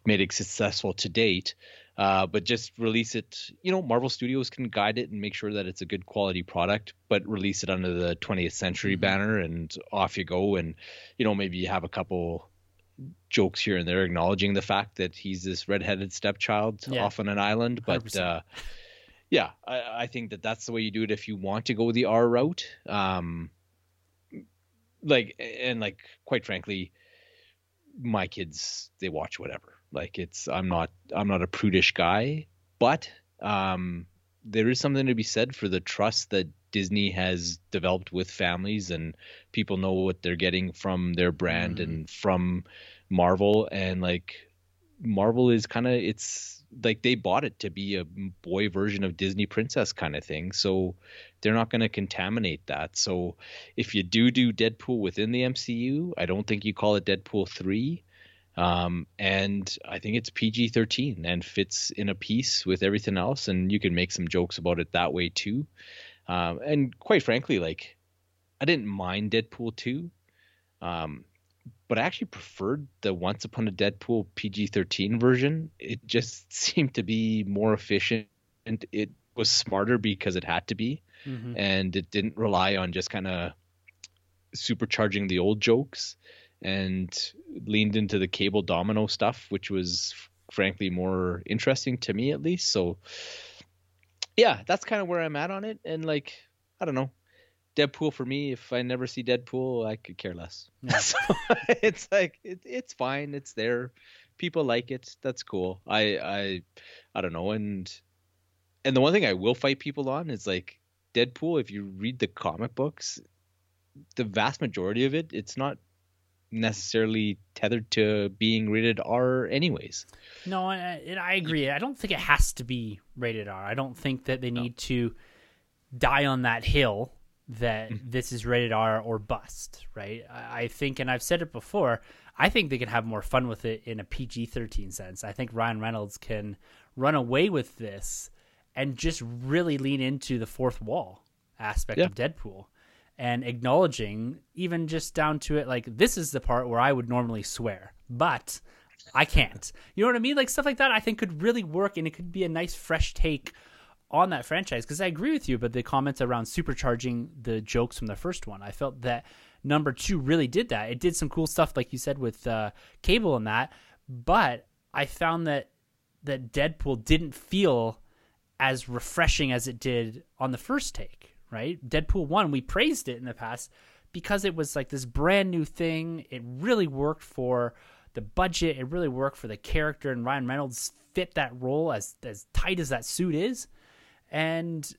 made it successful to date, uh, but just release it. You know, Marvel Studios can guide it and make sure that it's a good quality product, but release it under the 20th Century mm-hmm. banner, and off you go. And you know, maybe you have a couple jokes here and there acknowledging the fact that he's this redheaded stepchild yeah. off on an island, but. Uh, yeah, I, I, think that that's the way you do it if you want to go the R route. Um, like, and like, quite frankly, my kids they watch whatever like it's I'm not I'm not a prudish guy, but um, there is something to be said for the trust that Disney has developed with families and people know what they're getting from their brand mm-hmm. and from Marvel and like Marvel is kind of it's like they bought it to be a boy version of Disney princess kind of thing. So they're not going to contaminate that. So if you do do Deadpool within the MCU, I don't think you call it Deadpool 3. Um, and I think it's PG 13 and fits in a piece with everything else. And you can make some jokes about it that way too. Um, and quite frankly, like, I didn't mind Deadpool 2. Um, but I actually preferred the Once Upon a Deadpool PG 13 version. It just seemed to be more efficient. and It was smarter because it had to be. Mm-hmm. And it didn't rely on just kind of supercharging the old jokes and leaned into the cable domino stuff, which was frankly more interesting to me at least. So yeah, that's kind of where I'm at on it. And like, I don't know, Deadpool for me, if I never see Deadpool, I could care less. Yeah. so it's like it, it's fine. It's there. People like it. That's cool. I I I don't know. And and the one thing I will fight people on is like Deadpool. If you read the comic books, the vast majority of it, it's not necessarily tethered to being rated R, anyways. No, I, I agree. I don't think it has to be rated R. I don't think that they need no. to die on that hill that mm-hmm. this is rated R or bust, right? I, I think, and I've said it before, I think they can have more fun with it in a PG 13 sense. I think Ryan Reynolds can run away with this and just really lean into the fourth wall aspect yeah. of Deadpool and acknowledging even just down to it like this is the part where I would normally swear, but I can't. You know what I mean? Like stuff like that I think could really work and it could be a nice fresh take on that franchise because I agree with you but the comments around supercharging the jokes from the first one. I felt that number 2 really did that. It did some cool stuff like you said with uh, Cable and that, but I found that that Deadpool didn't feel as refreshing as it did on the first take right? Deadpool 1, we praised it in the past because it was like this brand new thing. It really worked for the budget, it really worked for the character, and Ryan Reynolds fit that role as as tight as that suit is. And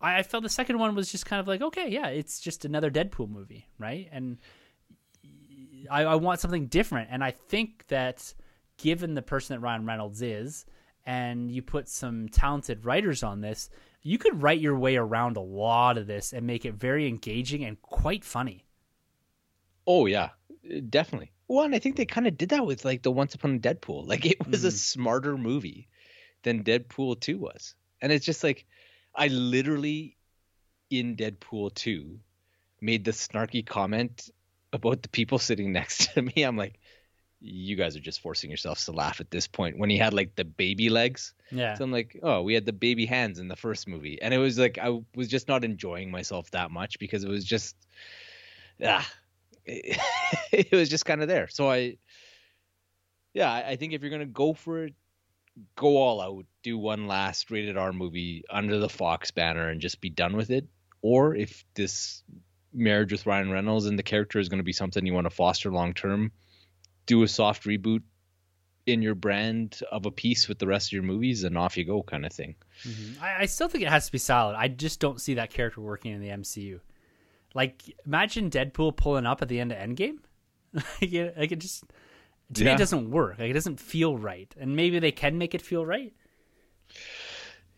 I, felt the second one was just kind of like, okay, yeah, it's just another Deadpool movie, right? And I, I want something different. And I think that given the person that Ryan Reynolds is, and you put some talented writers on this, you could write your way around a lot of this and make it very engaging and quite funny. Oh yeah, definitely. Well, and I think they kind of did that with like the Once Upon a Deadpool. Like it was mm. a smarter movie than Deadpool 2 was. And it's just like I literally in Deadpool 2 made the snarky comment about the people sitting next to me. I'm like, you guys are just forcing yourselves to laugh at this point when he had like the baby legs. Yeah. So I'm like, oh, we had the baby hands in the first movie. And it was like I was just not enjoying myself that much because it was just ah it, it was just kind of there. So I yeah, I, I think if you're gonna go for it, go all out, do one last rated R movie under the Fox banner and just be done with it. Or if this marriage with Ryan Reynolds and the character is going to be something you want to foster long term, do a soft reboot in your brand of a piece with the rest of your movies and off you go kind of thing. Mm-hmm. I, I, still think it has to be solid. I just don't see that character working in the MCU. Like, imagine Deadpool pulling up at the end of Endgame. like, it, like, it, just to yeah. me it doesn't work. Like, it doesn't feel right. And maybe they can make it feel right.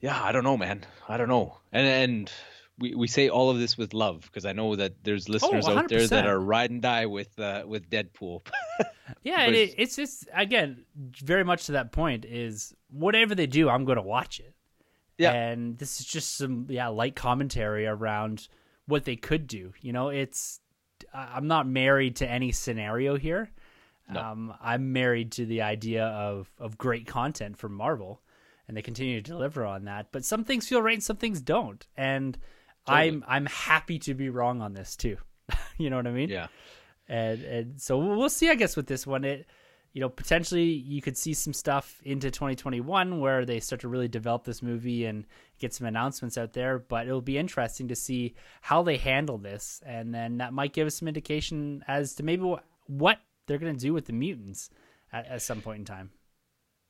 Yeah, I don't know, man. I don't know. And and we, we say all of this with love because I know that there's listeners oh, out there that are ride and die with uh, with Deadpool. yeah, it, it's just again very much to that point is whatever they do, I'm going to watch it. Yeah, and this is just some yeah light commentary around what they could do. You know, it's I'm not married to any scenario here. No. Um, I'm married to the idea of of great content from Marvel, and they continue to deliver on that. But some things feel right and some things don't, and Totally. I'm I'm happy to be wrong on this too. you know what I mean? Yeah. And and so we'll see. I guess with this one, it you know potentially you could see some stuff into 2021 where they start to really develop this movie and get some announcements out there. But it'll be interesting to see how they handle this, and then that might give us some indication as to maybe what they're going to do with the mutants at, at some point in time.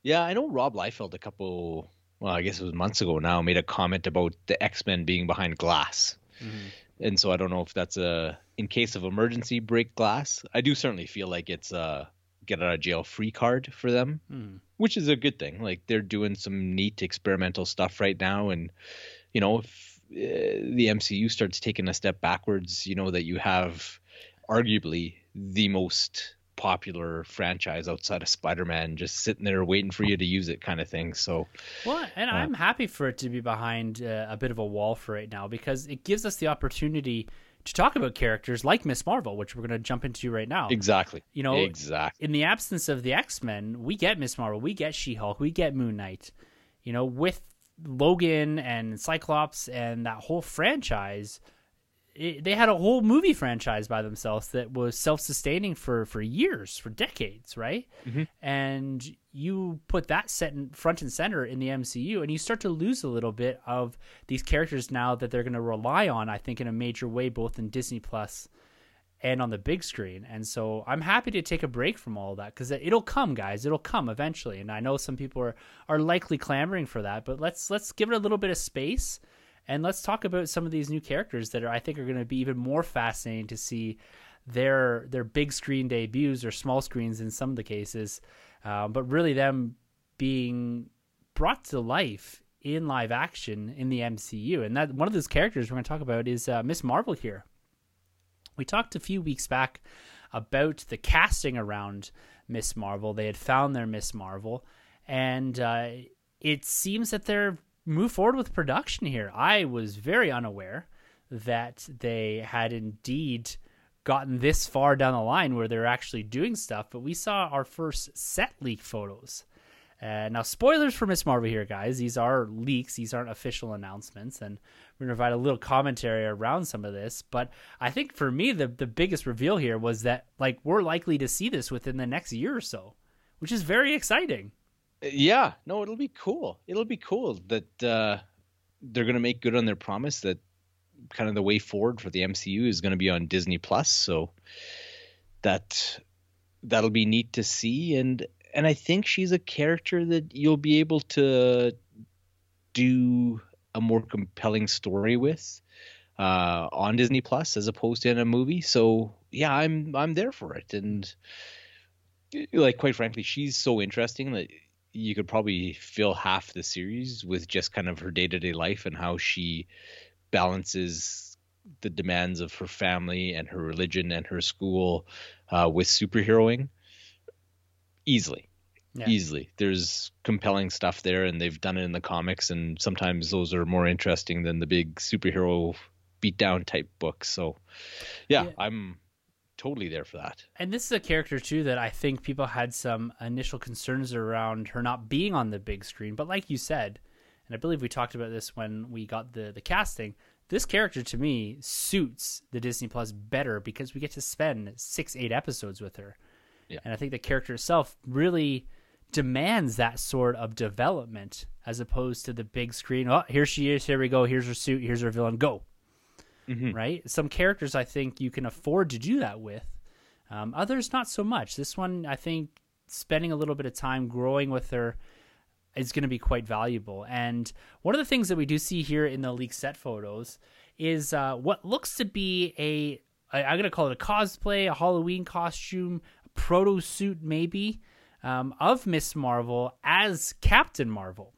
Yeah, I know Rob Liefeld a couple well, I guess it was months ago now, made a comment about the X Men being behind glass. Mm-hmm. And so I don't know if that's a in case of emergency break glass. I do certainly feel like it's a get out of jail free card for them, mm. which is a good thing. Like they're doing some neat experimental stuff right now, and you know if uh, the MCU starts taking a step backwards, you know that you have arguably the most popular franchise outside of Spider-Man, just sitting there waiting for you to use it, kind of thing. So, well, and uh, I'm happy for it to be behind uh, a bit of a wall for right now because it gives us the opportunity to talk about characters like Ms. Marvel, which we're going to jump into right now. Exactly. You know, exactly. In the absence of the X Men, we get Ms. Marvel, we get She Hulk, we get Moon Knight. You know, with Logan and Cyclops and that whole franchise it, they had a whole movie franchise by themselves that was self-sustaining for for years, for decades, right? Mm-hmm. And you put that set in front and center in the MCU, and you start to lose a little bit of these characters now that they're going to rely on. I think in a major way, both in Disney Plus and on the big screen. And so I'm happy to take a break from all that because it'll come, guys. It'll come eventually. And I know some people are, are likely clamoring for that, but let's let's give it a little bit of space and let's talk about some of these new characters that are, I think are going to be even more fascinating to see their their big screen debuts or small screens in some of the cases, uh, but really them being brought to life in live action in the MCU. And that one of those characters we're going to talk about is uh, Ms. Marvel here. We talked a few weeks back about the casting around Ms. Marvel. They had found their Ms. Marvel, and uh, it seems that they're move forward with production here. I was very unaware that they had indeed gotten this far down the line where they're actually doing stuff, but we saw our first set leak photos. Uh, now, spoilers for Ms. Marvel here, guys. These are leaks; these aren't official announcements, and we're gonna provide a little commentary around some of this. But I think for me, the the biggest reveal here was that like we're likely to see this within the next year or so, which is very exciting. Yeah, no, it'll be cool. It'll be cool that uh, they're going to make good on their promise that kind of the way forward for the MCU is going to be on Disney Plus. So that that'll be neat to see, and and I think she's a character that you'll be able to do a more compelling story with uh, on Disney Plus as opposed to in a movie. So yeah, I'm I'm there for it, and like quite frankly, she's so interesting that you could probably fill half the series with just kind of her day to day life and how she balances the demands of her family and her religion and her school uh, with superheroing easily. yeah. easily. There's compelling stuff there, and they've done it in the comics, and sometimes those are more interesting than the big superhero beatdown type books. So, yeah, yeah. I'm totally there for that. And this is a character too that I think people had some initial concerns around her not being on the big screen, but like you said, and I believe we talked about this when we got the the casting. This character to me suits the Disney Plus better because we get to spend six, eight episodes with her. Yeah. And I think the character itself really demands that sort of development as opposed to the big screen. Oh, here she is. Here we go. Here's her suit. Here's her villain. Go mm-hmm. right? Some characters I think you can afford to do that with. Um, others not so much. This one I think spending a little bit of time growing with her is going to be quite valuable. And one of the things that we do see here in the leak set photos is uh, what looks to be a I'm going to call it a cosplay, a Halloween costume, a proto suit maybe um, of Ms. Marvel as Captain Marvel.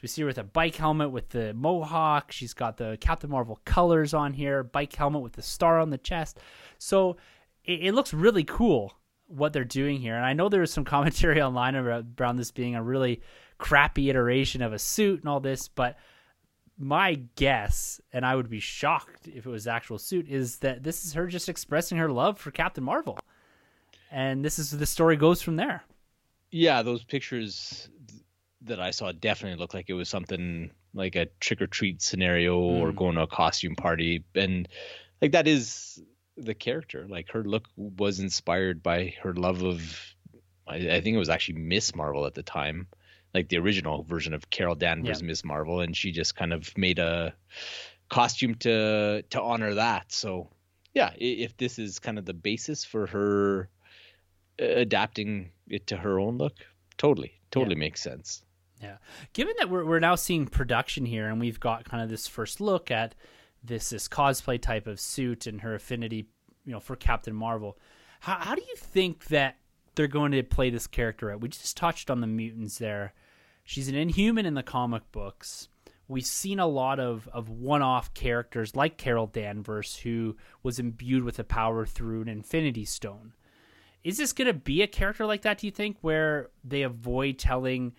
So we see her with a bike helmet with the mohawk. She's got the Captain Marvel colors on here, bike helmet with the star on the chest. So it, it looks really cool what they're doing here. And I know there was some commentary online about, around this being a really crappy iteration of a suit and all this, but my guess, and I would be shocked if it was actual suit, is that this is her just expressing her love for Captain Marvel. And this is the story goes from there. Yeah, those pictures that I saw definitely looked like it was something like a trick or treat scenario mm. or going to a costume party. And like that is the character. Like her look was inspired by her love of, I, I think it was actually Ms. Marvel at the time, like the original version of Carol Danvers, yeah. Ms. Marvel. And she just kind of made a costume to, to honor that. So yeah, if this is kind of the basis for her uh, adapting it to her own look, totally, totally yeah. makes sense. Yeah. Given that we're, we're now seeing production here and we've got kind of this first look at this this cosplay type of suit and her affinity, you know, for Captain Marvel, how, how do you think that they're going to play this character out? We just touched on the mutants there. She's an inhuman in the comic books. We've seen a lot of, of one off characters like Carol Danvers, who was imbued with a power through an Infinity Stone. Is this going to be a character like that, do you think, where they avoid telling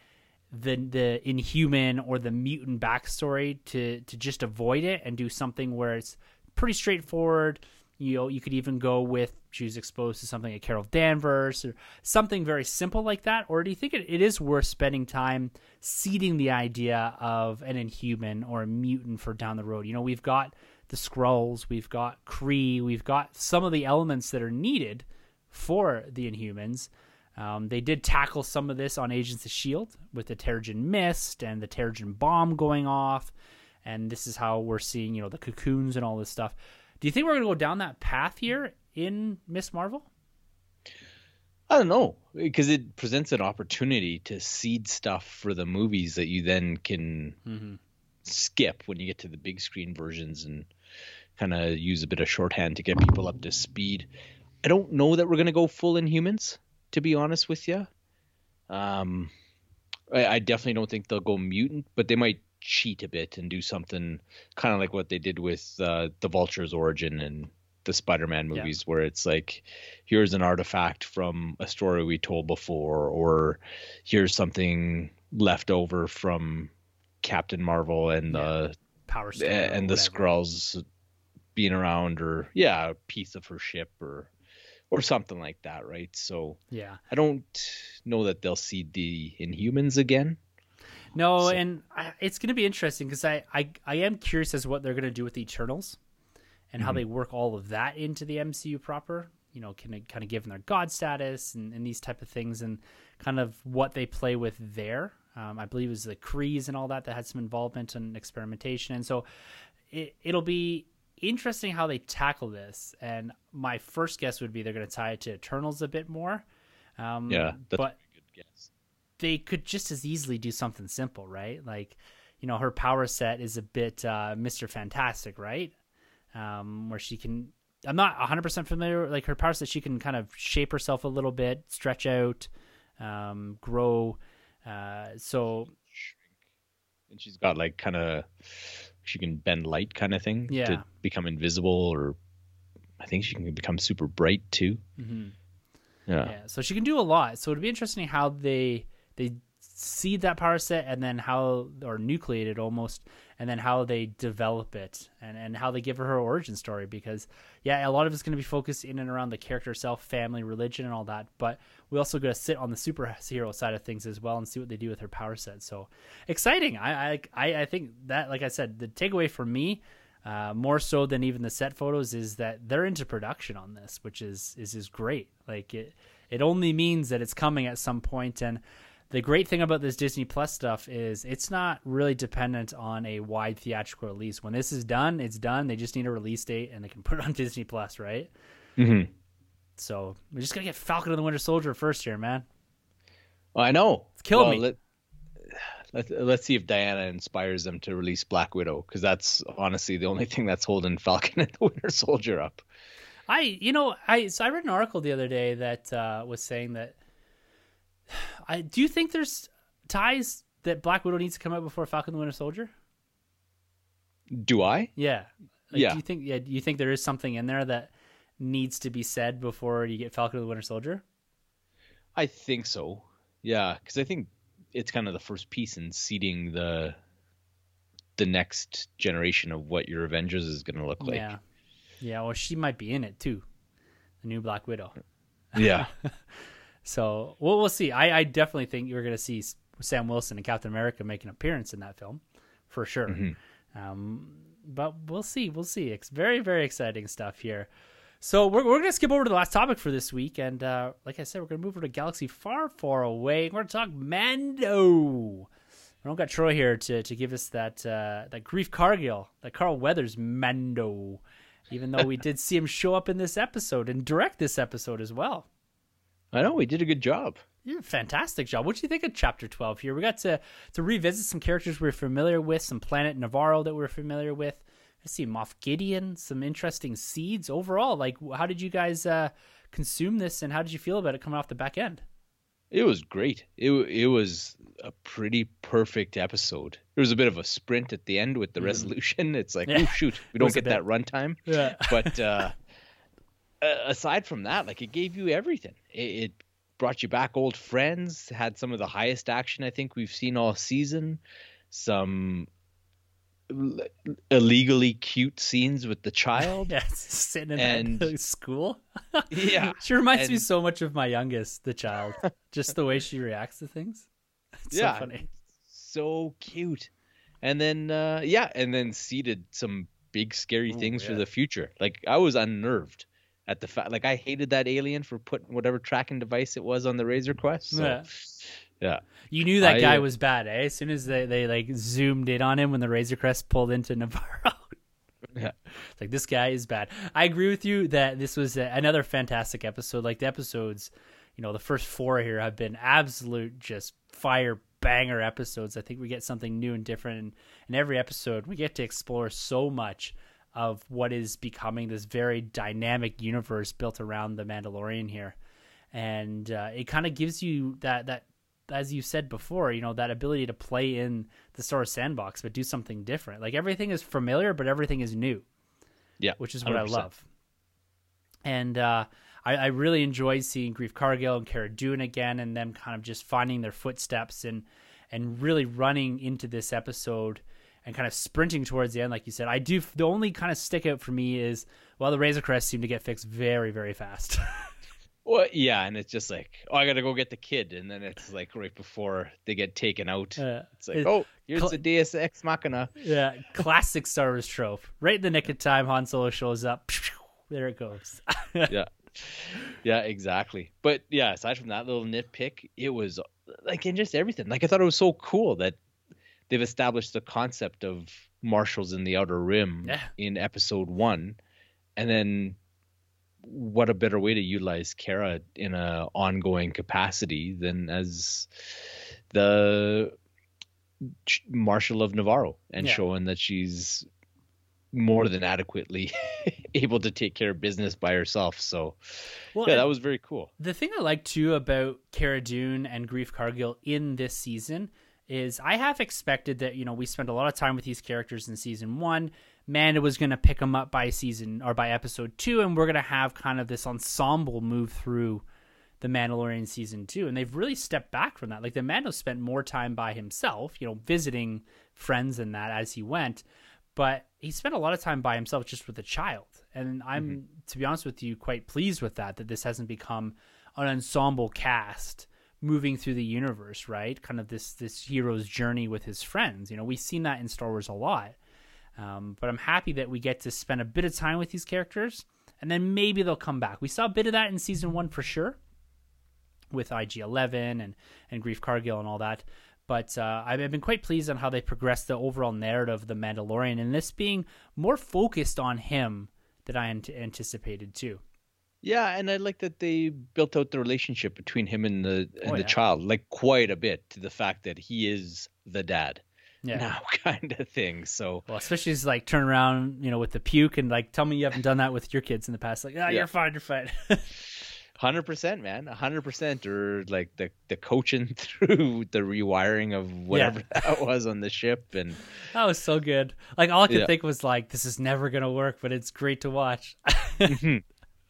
the the inhuman or the mutant backstory to to just avoid it and do something where it's pretty straightforward. You know, you could even go with she was exposed to something like Carol Danvers or something very simple like that. Or do you think it, it is worth spending time seeding the idea of an inhuman or a mutant for down the road? You know, we've got the Skrulls, we've got Kree, we've got some of the elements that are needed for the Inhumans. Um, they did tackle some of this on Agents of S.H.I.E.L.D. with the Terrigen Mist and the Terrigen Bomb going off. And this is how we're seeing, you know, the cocoons and all this stuff. Do you think we're going to go down that path here in Ms. Marvel? I don't know because it presents an opportunity to seed stuff for the movies that you then can mm-hmm. skip when you get to the big screen versions and kind of use a bit of shorthand to get people up to speed. I don't know that we're going to go full Inhumans to be honest with you. Um, I, I definitely don't think they'll go mutant, but they might cheat a bit and do something kind of like what they did with uh, the Vulture's origin and the Spider-Man movies, yeah. where it's like, here's an artifact from a story we told before, or here's something left over from Captain Marvel and yeah. the Power and the Skrulls being around, or yeah, a piece of her ship, or or something like that, right? So yeah, I don't know that they'll see the Inhumans again. No, so. and I, it's going to be interesting because I, I I am curious as to what they're going to do with the Eternals and mm-hmm. how they work all of that into the MCU proper. You know, can it kind of give them their god status and, and these type of things, and kind of what they play with there. Um, I believe it was the Krees and all that that had some involvement and experimentation, and so it, it'll be interesting how they tackle this. And my first guess would be they're going to tie it to Eternals a bit more. Um, yeah, but they could just as easily do something simple, right? Like, you know, her power set is a bit uh, Mister Fantastic, right? Um, where she can. I'm not 100% familiar. Like her power set, she can kind of shape herself a little bit, stretch out, um, grow. Uh, so, and she's got like kind of she can bend light kind of thing yeah. to become invisible or I think she can become super bright too. Mm-hmm. Yeah. yeah. So she can do a lot. So it'd be interesting how they they seed that power set and then how or nucleate it almost and then how they develop it and and how they give her her origin story because yeah a lot of it's going to be focused in and around the character herself family religion and all that but we also got to sit on the superhero side of things as well and see what they do with her power set. So exciting! I i i think that like i said the takeaway for me uh, more so than even the set photos is that they're into production on this which is is is great. Like it it only means that it's coming at some point and the great thing about this Disney Plus stuff is it's not really dependent on a wide theatrical release. When this is done, it's done. They just need a release date and they can put it on Disney Plus, right? Mm-hmm. So we're just gonna get Falcon and the Winter Soldier first here, man. Well, I know. It's killing well, me. Let, let, let's see if Diana inspires them to release Black Widow because that's honestly the only thing that's holding Falcon and the Winter Soldier up. I, you know, I so I read an article the other day that uh, was saying that I do you think there's ties that Black Widow needs to come out before Falcon the Winter Soldier? Do I? Yeah. Like, Yeah. Do you think yeah, do you think there is something in there that needs to be said before you get Falcon the Winter Soldier? I think so. Yeah, because I think it's kind of the first piece in seeding the the next generation of what your Avengers is going to look like. yeah. Yeah, well she might be in it too. The new Black Widow. Yeah. So we'll we'll see. I, I definitely think you're going to see Sam Wilson and Captain America make an appearance in that film, for sure. Mhm. Um, but we'll see. We'll see. It's very very exciting stuff here. So we're we're going to skip over to the last topic for this week, and uh, like I said, we're going to move over to galaxy far far away. We're going to talk Mando. We don't got Troy here to, to give us that uh, that Greef Karga, that Carl Weathers Mando. Even though we did see him show up in this episode and direct this episode as well. I know we did a good job. A fantastic job. What do you think of chapter twelve here? We got to to revisit some characters we are familiar with, some Planet Nevarro that we are familiar with. I see Moff Gideon, some interesting seeds overall. Like, how did you guys uh, consume this, and how did you feel about it coming off the back end? It was great. It it was a pretty perfect episode. There was a bit of a sprint at the end with the resolution. It's like, Mm. Yeah. oh shoot, we don't get that runtime. Yeah, But uh, aside from that, like it gave you everything. It, it brought you back old friends. Had some of the highest action I think we've seen all season. Some illegally cute scenes with the child. yeah, sitting in And- school. yeah, she reminds me so much of my youngest, the child. Just the way she reacts to things. It's Yeah. so funny. so cute. And then uh yeah, and then seeded some big scary Ooh, things for the future. Like I was unnerved at the fact like I hated that alien for putting whatever tracking device it was on the Razor Crest. So Yeah. yeah. You knew that I, guy uh, was bad, eh? As soon as they, they like zoomed in on him when the Razor Crest pulled into Nevarro. Yeah. It's like this guy is bad. I agree with you that this was a, another fantastic episode. Like the episodes, you know, the first four here have been absolute just fire banger episodes. I think we get something new and different in, in every episode. We get to explore so much of what is becoming this very dynamic universe built around the Mandalorian here, and uh, it kind of gives you that that as you said before, you know, that ability to play in the Star sandbox, but do something different. Like everything is familiar, but everything is new, Yeah. which is what I 100%. love. And uh, I, I really enjoyed seeing Greef Karga and Cara Dune again, and them kind of just finding their footsteps and and really running into this episode and kind of sprinting towards the end, like you said. I do. The only kind of stick out for me is well, the Razor Crest seemed to get fixed very, very fast. Well, yeah, and it's just like, oh, I gotta go get the kid, and then it's like right before they get taken out. Uh, it's like, it- oh, here's cl- the Deus Ex Machina. Yeah, classic Star Wars trope. Right in the nick of time, Han Solo shows up. There it goes. yeah yeah exactly but yeah aside from that little nitpick it was like in just everything like i thought it was so cool that they've established the concept of marshals in the outer rim Yeah. in episode one and then what a better way to utilize Cara in a ongoing capacity than as the Marshal of Nevarro and Yeah. showing that she's more than adequately able to take care of business by herself. So well, yeah, that was very cool. the thing I like too about Cara Dune and Greef Karga in this season is I have expected that you know we spent a lot of time with these characters in season one. Mando was going to pick them up by season or by episode two, and we're going to have kind of this ensemble move through the Mandalorian season two, and they've really stepped back from that. Like the Mando spent more time by himself, you know, visiting friends and that as he went, but he spent a lot of time by himself just with a child. And I'm, mm-hmm. to be honest with you, quite pleased with that. That this hasn't become an ensemble cast moving through the universe, right? Kind of this this hero's journey with his friends. You know, we've seen that in Star Wars a lot. Um, but I'm happy that we get to spend a bit of time with these characters, and then maybe they'll come back. We saw a bit of that in season one for sure, with IG Eleven and and Greef Karga and all that. But uh, I've been quite pleased on how they progressed the overall narrative of the Mandalorian, and this being more focused on him than I anticipated too. Yeah, and I like that they built out the relationship between him and the and oh, the yeah. child like quite a bit to the fact that he is the dad. Yeah. Now kind of thing. So well, especially as like turn around, you know, with the puke and like tell me you haven't done that with your kids in the past. Like, ah, yeah. you're fine, you're fine. Hundred percent, man. hundred percent. Or like the the coaching through the rewiring of whatever yeah. that was on the ship, and that was so good. Like all I could yeah. think was like, this is never gonna work, but it's great to watch. mm-hmm.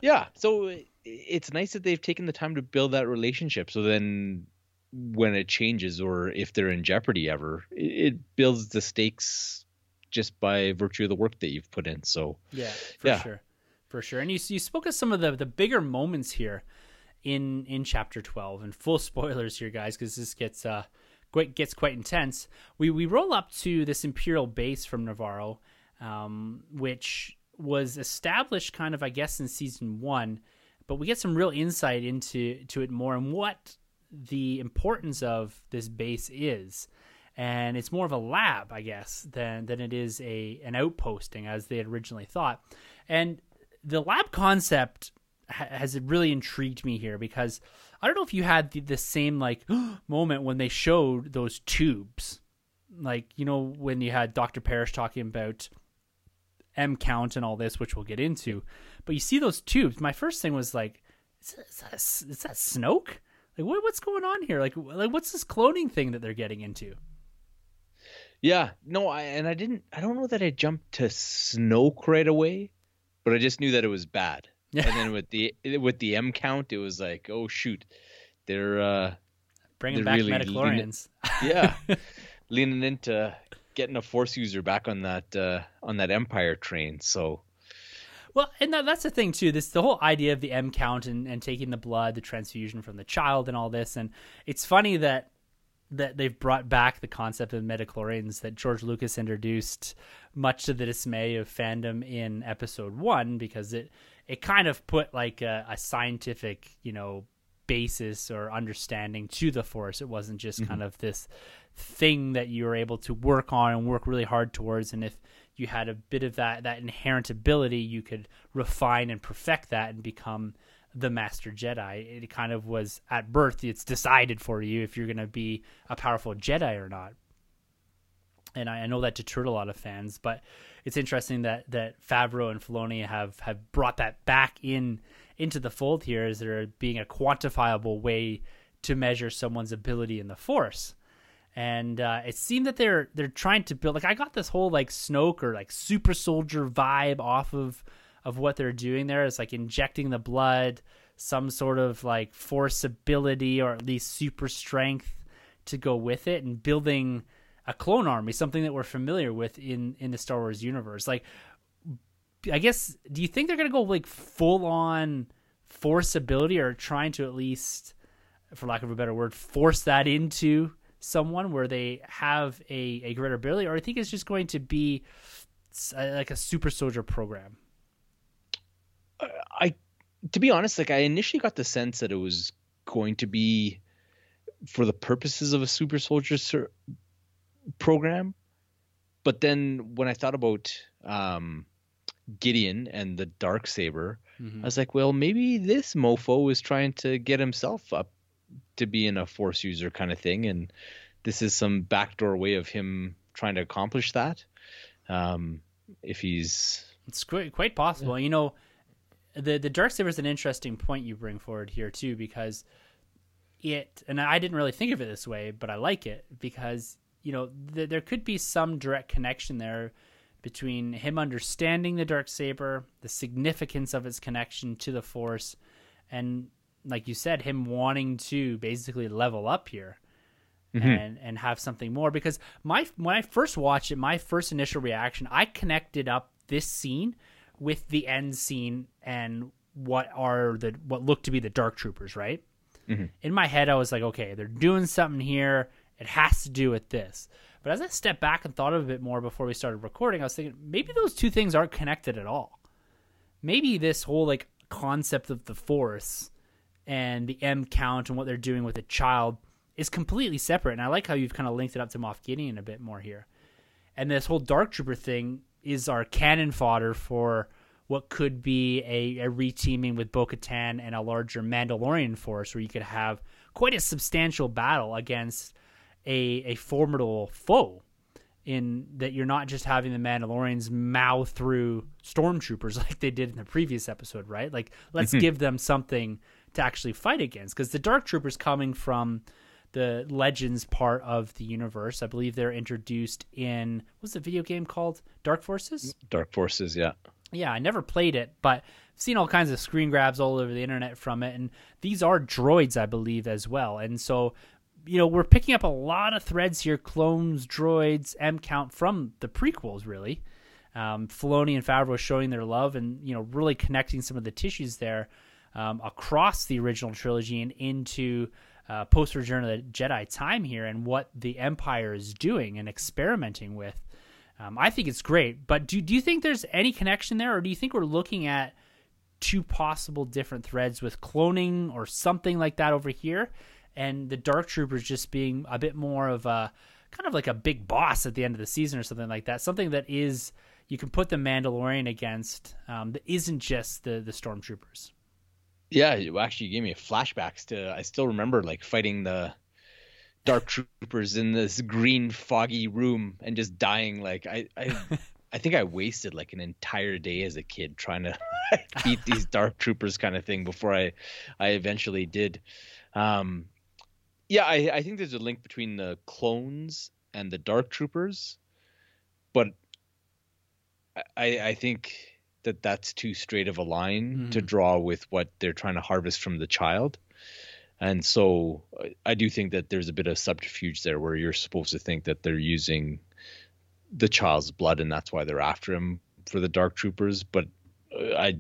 Yeah. So it's nice that they've taken the time to build that relationship. So then when it changes or if they're in jeopardy ever, it builds the stakes just by virtue of the work that you've put in. So yeah, for yeah. sure, for sure. And you you spoke of some of the the bigger moments here in in chapter twelve, and full spoilers here, guys, because this gets uh quite gets quite intense. We we roll up to this imperial base from Nevarro, um, which was established kind of I guess in season one, but we get some real insight into to it more and what the importance of this base is. And it's more of a lab, I guess, than than it is a an outposting as they had originally thought. And the lab concept ha- has really intrigued me here because I don't know if you had the, the same like moment when they showed those tubes, like you know when you had Doctor Pershing talking about M count and all this, which we'll get into. But you see those tubes. My first thing was like, is that, is that, is that Snoke? Like, what, what's going on here? Like, like, what's this cloning thing that they're getting into? Yeah, no, I and I didn't. I don't know that I jumped to Snoke right away, but I just knew that it was bad. Yeah. And then with the with the M count, it was like, oh shoot, they're uh, bringing they're back really. Leaning, yeah, leaning into getting a force user back on that uh, on that Empire train. So, well, and that, that's the thing too. This the whole idea of the M count and, and taking the blood, the transfusion from the child, and all this. And it's funny that that they've brought back the concept of midi-chlorians that George Lucas introduced, much to the dismay of fandom in Episode One, because it it kind of put like a, a scientific, you know, basis or understanding to the Force. It wasn't just mm-hmm. kind of this thing that you were able to work on and work really hard towards and if you had a bit of that that inherent ability you could refine and perfect that and become the master jedi. It kind of was at birth it's decided for you if you're going to be a powerful jedi or not. And I, I, know that deterred a lot of fans but it's interesting that that favreau and filoni have have brought that back in into the fold here as there being a quantifiable way to measure someone's ability in the force and uh, it seemed that they're they're trying to build like I got this whole like Snoke or like super soldier vibe off of of what they're doing there. It's like injecting the blood, some sort of like force ability or at least super strength to go with it, and building a clone army, something that we're familiar with in in the Star Wars universe. Like, I guess, do you think they're gonna go like full on force ability or trying to at least, for lack of a better word, force that into someone where they have a, a greater ability, or I think it's just going to be like a super soldier program. I, to be honest, like I initially got the sense that it was going to be for the purposes of a super soldier ser- program, but then when I thought about um, Gideon and the dark saber, mm-hmm. I was like, well, maybe this mofo is trying to get himself up to be in a force user kind of thing, and this is some backdoor way of him trying to accomplish that. Um, if he's, it's quite quite possible. Yeah. You know, the the dark saber is an interesting point you bring forward here too, because it and I didn't really think of it this way, but I like it because you know th- there could be some direct connection there between him understanding the dark saber, the significance of its connection to the force, and like you said, him wanting to basically level up here Mm-hmm. and and have something more. Because my when I first watched it, my first initial reaction, I connected up this scene with the end scene and what are the what look to be the Dark Troopers, right? Mm-hmm. In my head, I was like, okay, they're doing something here. It has to do with this. But as I stepped back and thought of it a bit more before we started recording, I was thinking maybe those two things aren't connected at all. Maybe this whole like concept of the Force and the M count and what they're doing with a child is completely separate. And I like how you've kind of linked it up to Moff Gideon a bit more here. And this whole Dark Trooper thing is our cannon fodder for what could be a, a reteaming with Bo Katan and a larger Mandalorian force where you could have quite a substantial battle against a, a formidable foe. In that you're not just having the Mandalorians mow through stormtroopers like they did in the previous episode, right? Like, let's mm-hmm. give them something to actually fight against. Because the Dark Troopers coming from the Legends part of the universe. I believe they're introduced in what's the video game called? Dark Forces. Dark Forces, yeah. Yeah, I never played it, but I've seen all kinds of screen grabs all over the internet from it, and these are droids, I believe, as well. And so, you know, we're picking up a lot of threads here: clones, droids, M count from the prequels, really. Um, Filoni and Favreau showing their love, and you know, really connecting some of the tissues there um, across the original trilogy and into uh, post Return of the Jedi time here and what the Empire is doing and experimenting with. Um, I think it's great, but do do you think there's any connection there, or do you think we're looking at two possible different threads with cloning or something like that over here, and the Dark Troopers just being a bit more of a kind of like a big boss at the end of the season or something like that, something that is you can put the Mandalorian against um, that isn't just the the stormtroopers. Yeah, you actually gave me flashbacks to. I still remember like fighting the dark troopers in this green foggy room and just dying. Like I, I, I think I wasted like an entire day as a kid trying to beat these dark troopers kind of thing before I, I eventually did. Um, yeah, I, I think there's a link between the clones and the dark troopers, but I, I think that that's too straight of a line mm-hmm. to draw with what they're trying to harvest from the child. And so I do think that there's a bit of subterfuge there where you're supposed to think that they're using the child's blood and that's why they're after him for the dark troopers. But uh, I, I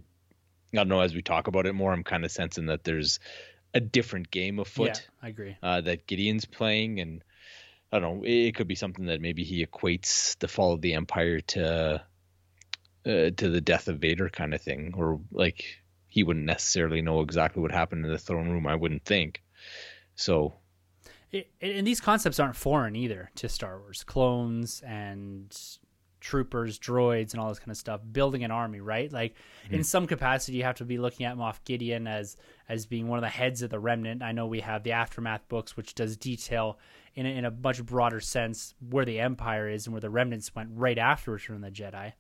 don't know, as we talk about it more, I'm kind of sensing that there's a different game afoot. Yeah, I agree. Uh, that Gideon's playing. And I don't know, it could be something that maybe he equates the fall of the Empire to uh, to the death of Vader kind of thing, or like he wouldn't necessarily know exactly what happened in the throne room. I wouldn't think. So, it, and these concepts aren't foreign either to Star Wars. Clones and troopers, droids, and all this kind of stuff. Building an army, right? Like mm-hmm. in some capacity, you have to be looking at Moff Gideon as as being one of the heads of the remnant. I know we have the aftermath books, which does detail in a, in a much broader sense where the Empire is and where the remnants went right after Return of the Jedi.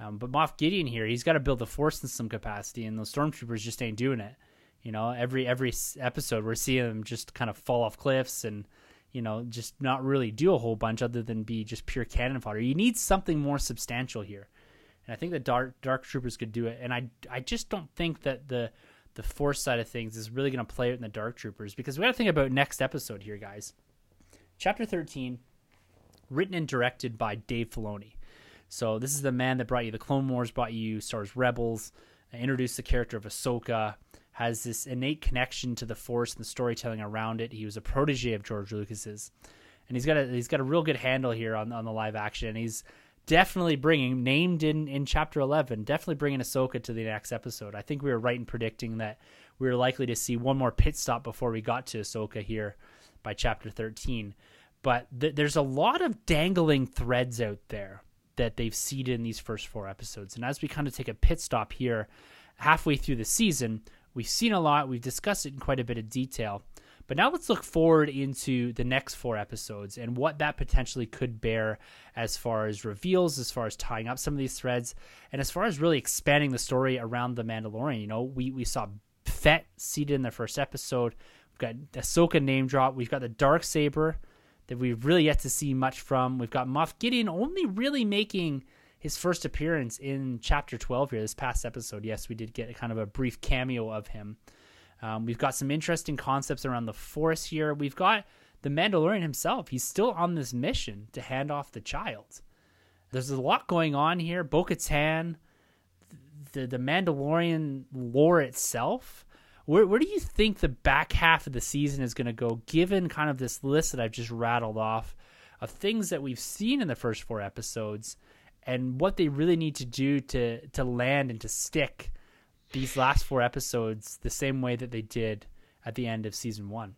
Um, but Moff Gideon here, he's got to build the force in some capacity, and those stormtroopers just ain't doing it. You know, every every episode we're seeing them just kind of fall off cliffs and you know just not really do a whole bunch other than be just pure cannon fodder. You need something more substantial here, and I think the dark dark troopers could do it. And I I just don't think that the the force side of things is really going to play it in the dark troopers because we got to think about next episode here, guys. Chapter thirteen, written and directed by Dave Filoni. So this is the man that brought you the Clone Wars, brought you Star Wars Rebels, uh, introduced the character of Ahsoka, has this innate connection to the Force and the storytelling around it. He was a protege of George Lucas's, and he's got a he's got a real good handle here on on the live action. He's definitely bringing named in in chapter 11 definitely bringing ahsoka to the next episode i think we were right in predicting that we were likely to see one more pit stop before we got to ahsoka here by chapter 13 but th- there's a lot of dangling threads out there that they've seeded in these first four episodes. And as we kind of take a pit stop here, halfway through the season, we've seen a lot, we've discussed it in quite a bit of detail. But now let's look forward into the next four episodes and what that potentially could bear as far as reveals, as far as tying up some of these threads, and as far as really expanding the story around the Mandalorian. You know, we, we saw Fett seated in the first episode. We've got Ahsoka name drop. We've got the dark saber that we've really yet to see much from. We've got Moff Gideon only really making his first appearance in chapter 12 here, this past episode. Yes, we did get kind of a brief cameo of him. Um, we've got some interesting concepts around the Force here. We've got the Mandalorian himself. He's still on this mission to hand off the child. There's a lot going on here. Bo Katan, the, the Mandalorian lore itself. Where, where do you think the back half of the season is going to go, given kind of this list that I've just rattled off of things that we've seen in the first four episodes and what they really need to do to, to land and to stick these last four episodes the same way that they did at the end of season one?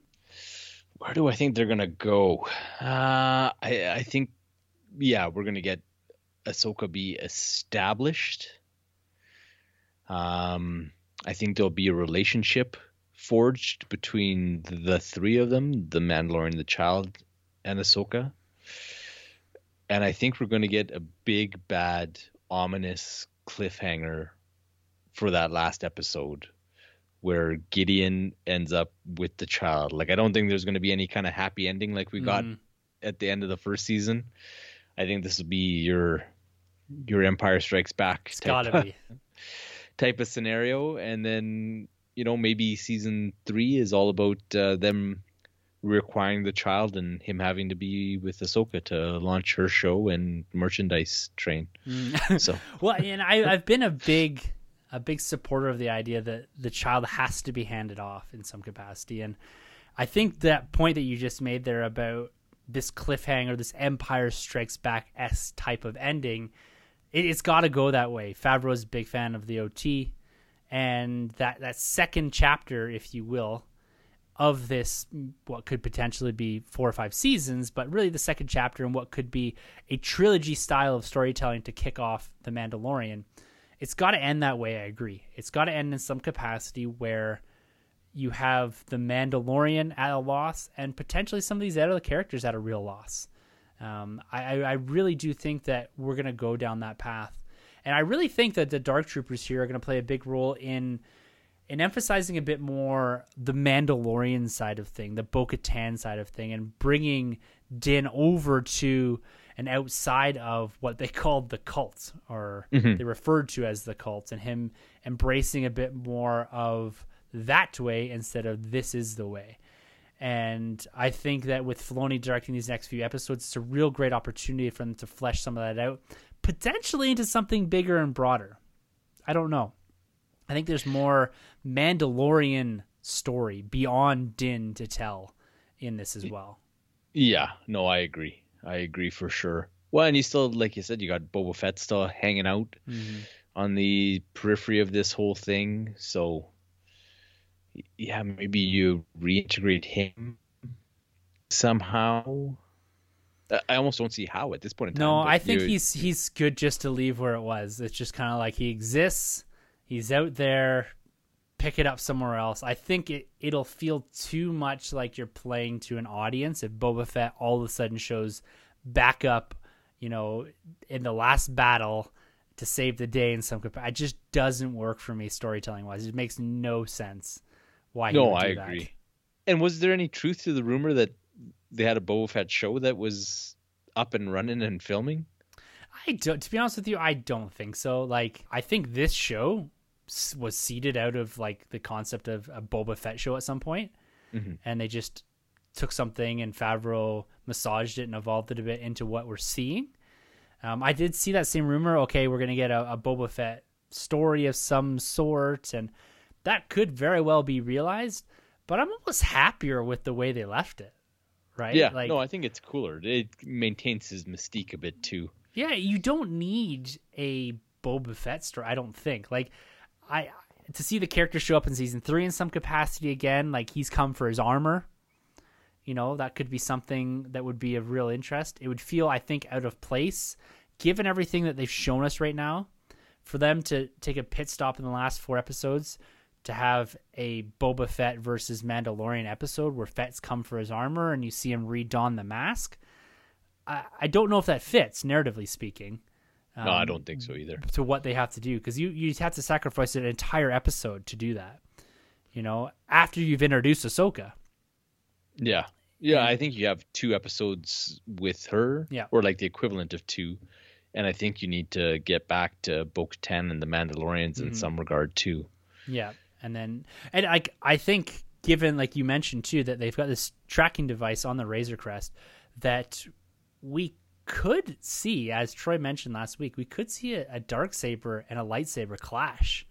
Where do I think they're gonna go? Uh, I I think, yeah, we're gonna get Ahsoka be established. Um, I think there'll be a relationship forged between the three of them, the Mandalorian, the child, and Ahsoka. And I think we're going to get a big, bad, ominous cliffhanger for that last episode where Gideon ends up with the child. Like I don't think there's going to be any kind of happy ending like we got Mhm. at the end of the first season. I think this will be your your Empire Strikes Back It's got to be. type of scenario, and then you know maybe season three is all about uh, them requiring the child and him having to be with Ahsoka to launch her show and merchandise train. Mm. So well, and I, I've been a big, a big supporter of the idea that the child has to be handed off in some capacity, and I think that point that you just made there about this cliffhanger, this Empire Strikes Back s type of ending, it, it's got to go that way. Favreau's a big fan of the OT, and that that second chapter, if you will, of this what could potentially be four or five seasons, but really the second chapter in what could be a trilogy style of storytelling to kick off the Mandalorian. It's got to end that way. I agree. It's got to end in some capacity where you have the Mandalorian at a loss and potentially some of these other characters at a real loss. Um, I, I really do think that we're going to go down that path. And I really think that the Dark Troopers here are going to play a big role in in emphasizing a bit more the Mandalorian side of thing, the Bo Katan side of thing, and bringing Din over to and outside of what they called the cult, or they referred to as the cult, and him embracing a bit more of that way instead of this is the way. And I think that with Filoni directing these next few episodes, it's a real great opportunity for them to flesh some of that out, potentially into something bigger and broader. I don't know. I think there's more Mandalorian story beyond Din to tell in this as well. Yeah, no, I agree. I agree for sure. Well, and you still, like you said, you got Boba Fett still hanging out mm-hmm. on the periphery of this whole thing. So, yeah, maybe you reintegrate him somehow. I- almost don't see how at this point in time. No, I think you- he's he's good just to leave where it was. It's just kind of like he exists. He's out there. Pick it up somewhere else. I think it it'll feel too much like you're playing to an audience if Boba Fett all of a sudden shows back up, you know, in the last battle to save the day in some capacity. It just doesn't work for me storytelling wise. It makes no sense why. No, I that. agree. And was there any truth to the rumor that they had a Boba Fett show that was up and running and filming? I don't. To be honest with you, I don't think so. Like, I think this show was seeded out of like the concept of a Boba Fett show at some point, Mhm. and they just took something and Favreau massaged it and evolved it a bit into what we're seeing. Um, I did see that same rumor. Okay, we're gonna get a, a Boba Fett story of some sort, and that could very well be realized. But I'm almost happier with the way they left it. Right? Yeah, Like, no, I think it's cooler. It maintains his mystique a bit too. Yeah, you don't need a Boba Fett story. I don't think. Like, I to see the character show up in season three in some capacity again. Like he's come for his armor. You know that could be something that would be of real interest. It would feel, I think, out of place given everything that they've shown us right now. For them to take a pit stop in the last four episodes to have a Boba Fett versus Mandalorian episode where Fett's come for his armor and you see him redon the mask. I, I don't know if that fits narratively speaking. no, I um, don't think so either. To what they have to do because you you have to sacrifice an entire episode to do that. You know, after you've introduced Ahsoka. Yeah. Yeah, I think you have two episodes with her, Yeah. or like the equivalent of two, and I think you need to get back to Bo-Katan and the Mandalorians in Mhm. some regard too. Yeah, and then and I I think given like you mentioned too that they've got this tracking device on the Razor Crest that we could see, as Troy mentioned last week, we could see a, a dark saber and a lightsaber clash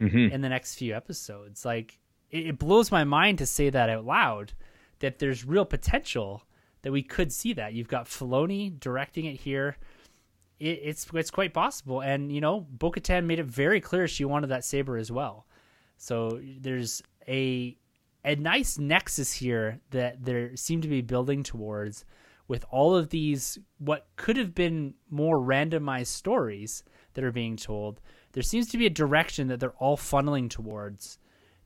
Mhm. in the next few episodes. Like it, it blows my mind to say that out loud. That there's real potential that we could see that. You've got Filoni directing it here. It, it's it's quite possible, and you know, Bo-Katan made it very clear she wanted that saber as well. So there's a a nice nexus here that there seem to be building towards with all of these what could have been more randomized stories that are being told there seems to be a direction that they're all funneling towards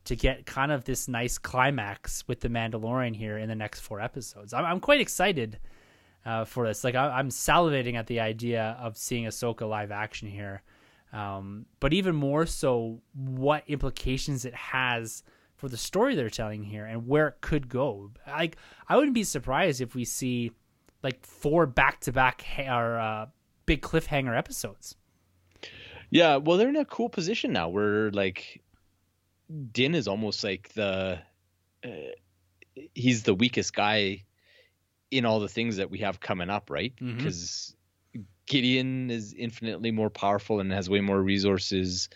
to get kind of this nice climax with the Mandalorian here in the next four episodes. I'm, I'm quite excited uh, for this. Like I, I'm salivating at the idea of seeing Ahsoka live action here, um, but even more so, what implications it has for the story they're telling here and where it could go. Like I wouldn't be surprised if we see like four back to back or uh, big cliffhanger episodes. Yeah, well, they're in a cool position now where like Din is almost like the uh, he's the weakest guy in all the things that we have coming up, right? Because Gideon is infinitely more powerful and has way more resources.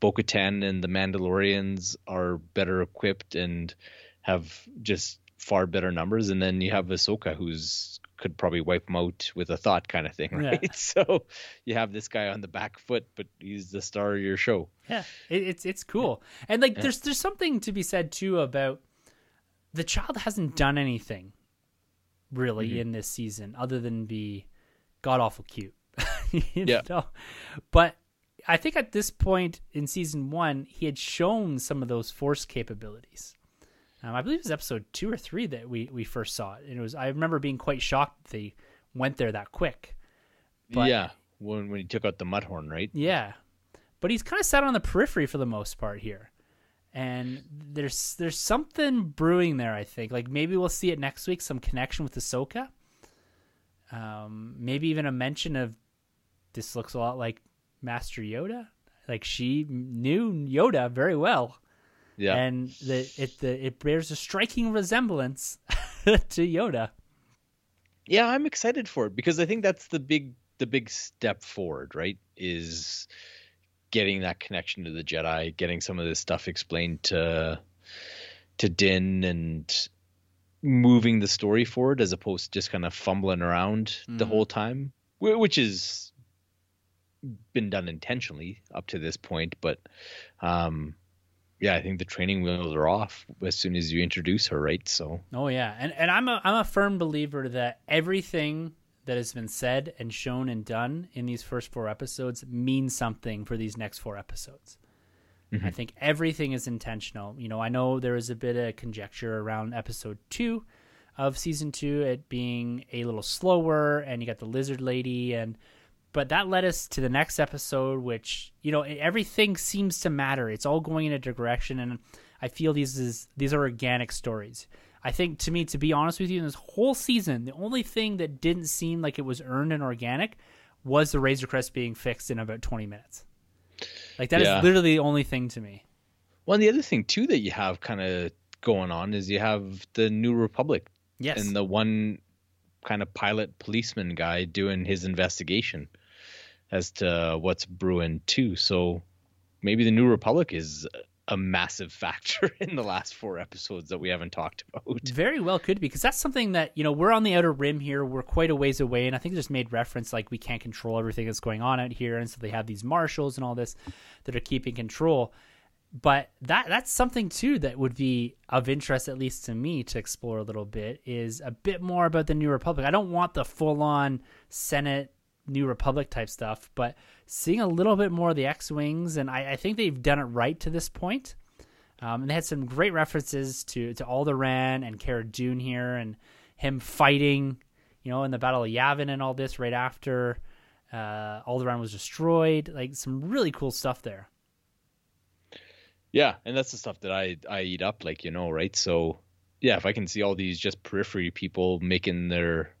Bo-Katan and the Mandalorians are better equipped and have just far better numbers, and then you have Ahsoka, who's could probably wipe them out with a thought kind of thing, Yeah. right? So you have this guy on the back foot, but he's the star of your show. Yeah, it, it's it's cool, and like Yeah. there's there's something to be said too about the child hasn't done anything really Mhm. in this season other than be god awful cute. you Yeah. know? but I think at this point in season one, he had shown some of those force capabilities. Um, I believe it was episode two or three that we, we first saw it, and it was I remember being quite shocked that they went there that quick. But- yeah, when when he took out the Mudhorn, right? Yeah, but he's kind of sat on the periphery for the most part here, and there's there's something brewing there. I think like maybe we'll see it next week. Some connection with Ahsoka. Um, maybe even a mention of this looks a lot like Master Yoda. Like she knew Yoda very well, Yeah, and the it the it bears a striking resemblance to Yoda. yeah, I'm excited for it because I think that's the big the big step forward, right? Is getting that connection to the Jedi, getting some of this stuff explained to to Din and moving the story forward as opposed to just kind of fumbling around the Mhm. whole time, which is been done intentionally up to this point, but um yeah, I think the training wheels are off as soon as you introduce her, right? So Oh yeah, and and I'm a I'm a firm believer that everything that has been said and shown and done in these first four episodes means something for these next four episodes. Mm-hmm. I think everything is intentional. You know, I know there was a bit of conjecture around episode two of season two, it being a little slower, and you got the lizard lady, and but that led us to the next episode, which you know everything seems to matter. It's all going in a direction, and I feel these is these are organic stories. I think to me, to be honest with you, in this whole season, the only thing that didn't seem like it was earned and organic was the Razor Crest being fixed in about twenty minutes. Like that is Yeah. literally the only thing to me. Well, and the other thing too that you have kind of going on is you have the New Republic Yes. and the one kind of pilot policeman guy doing his investigation as to what's brewing too. So maybe the New Republic is a massive factor in the last four episodes that we haven't talked about. Very well could be because that's something that you know we're on the outer rim here. We're quite a ways away, and I think just made reference like we can't control everything that's going on out here, and so they have these marshals and all this that are keeping control. But that that's something too that would be of interest, at least to me, to explore a little bit. Is a bit more about the New Republic. I don't want the full on Senate New Republic type stuff, but seeing a little bit more of the X wings, and I, I think they've done it right to this point. Um, and they had some great references to to Alderaan and Cara Dune here, and him fighting, you know, in the Battle of Yavin and all this right after uh, Alderaan was destroyed. Like some really cool stuff there. Yeah, and that's the stuff that I I eat up, like you know, right? So yeah, if I can see all these just periphery people making their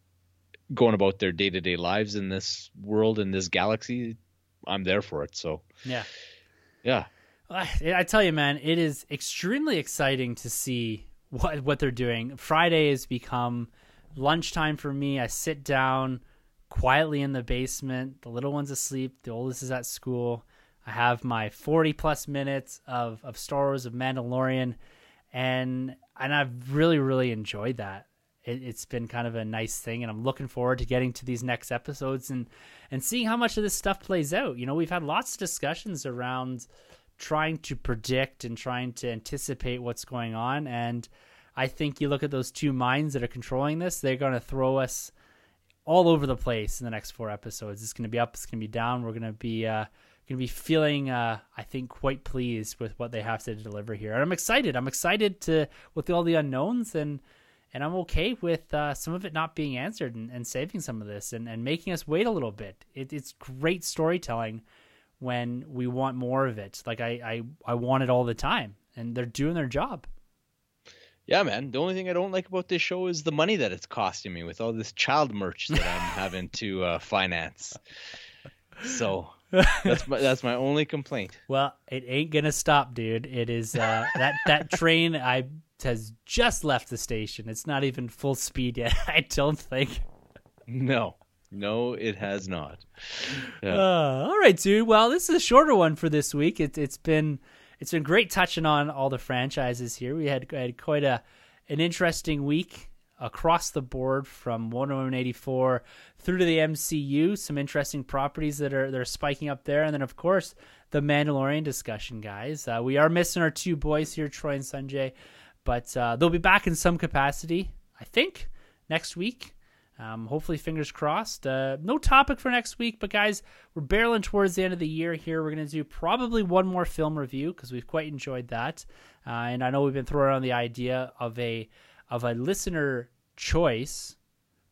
going about their day to day lives in this world in this galaxy, I'm there for it. So Yeah. yeah, I, tell you, man, it is extremely exciting to see what what they're doing. Friday has become lunchtime for me. I sit down quietly in the basement. The little one's asleep. The oldest is at school. I have my 40 plus minutes of, of Star Wars of Mandalorian, and and I've really really enjoyed that. It, it's been kind of a nice thing, and I'm looking forward to getting to these next episodes and and seeing how much of this stuff plays out. You know, we've had lots of discussions around trying to predict and trying to anticipate what's going on, and I think you look at those two minds that are controlling this; they're going to throw us all over the place in the next four episodes. It's going to be up, it's going to be down. We're going to be uh, going to be feeling, uh, I think, quite pleased with what they have to deliver here, and I'm excited. I'm excited to with all the unknowns, and and I'm okay with uh, some of it not being answered and, and saving some of this and, and making us wait a little bit. It, it's great storytelling when we want more of it. Like I, I, I want it all the time, and they're doing their job. Yeah, man. The only thing I don't like about this show is the money that it's costing me with all this child merch that I'm having to uh, finance. So that's my that's my only complaint. Well, it ain't gonna stop, dude. It is uh, that that train I has just left the station. It's not even full speed yet. I don't think. No, no, it has not. Yeah. Uh, all right, dude. Well, this is a shorter one for this week. It, it's been it's been great touching on all the franchises here. We had, had quite a an interesting week across the board from Wonder Woman 84 through to the MCU. Some interesting properties that are that are spiking up there, and then of course the Mandalorian discussion, guys. Uh, we are missing our two boys here, Troy and Sanjay, but uh, they'll be back in some capacity, I think, next week. Um, hopefully, fingers crossed. Uh, no topic for next week, but guys, we're barreling towards the end of the year here. We're going to do probably one more film review because we've quite enjoyed that, uh, and I know we've been throwing around the idea of a of a listener choice